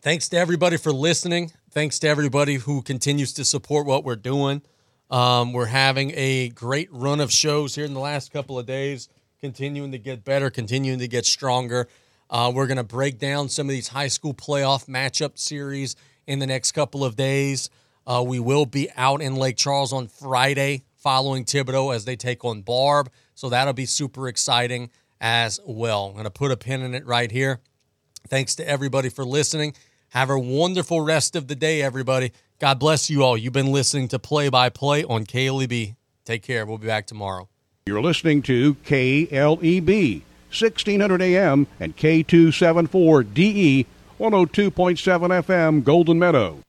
Thanks to everybody for listening. Thanks to everybody who continues to support what we're doing. Um, we're having a great run of shows here in the last couple of days, continuing to get better, continuing to get stronger. Uh, we're going to break down some of these high school playoff matchup series in the next couple of days. Uh, we will be out in Lake Charles on Friday following Thibodaux as they take on Barbe. So that'll be super exciting as well. I'm going to put a pin in it right here. Thanks to everybody for listening. Have a wonderful rest of the day, everybody. God bless you all. You've been listening to Play by Play on KLEB. Take care. We'll be back tomorrow. You're listening to KLEB, 1600 AM and K274DE, 102.7 FM, Golden Meadow.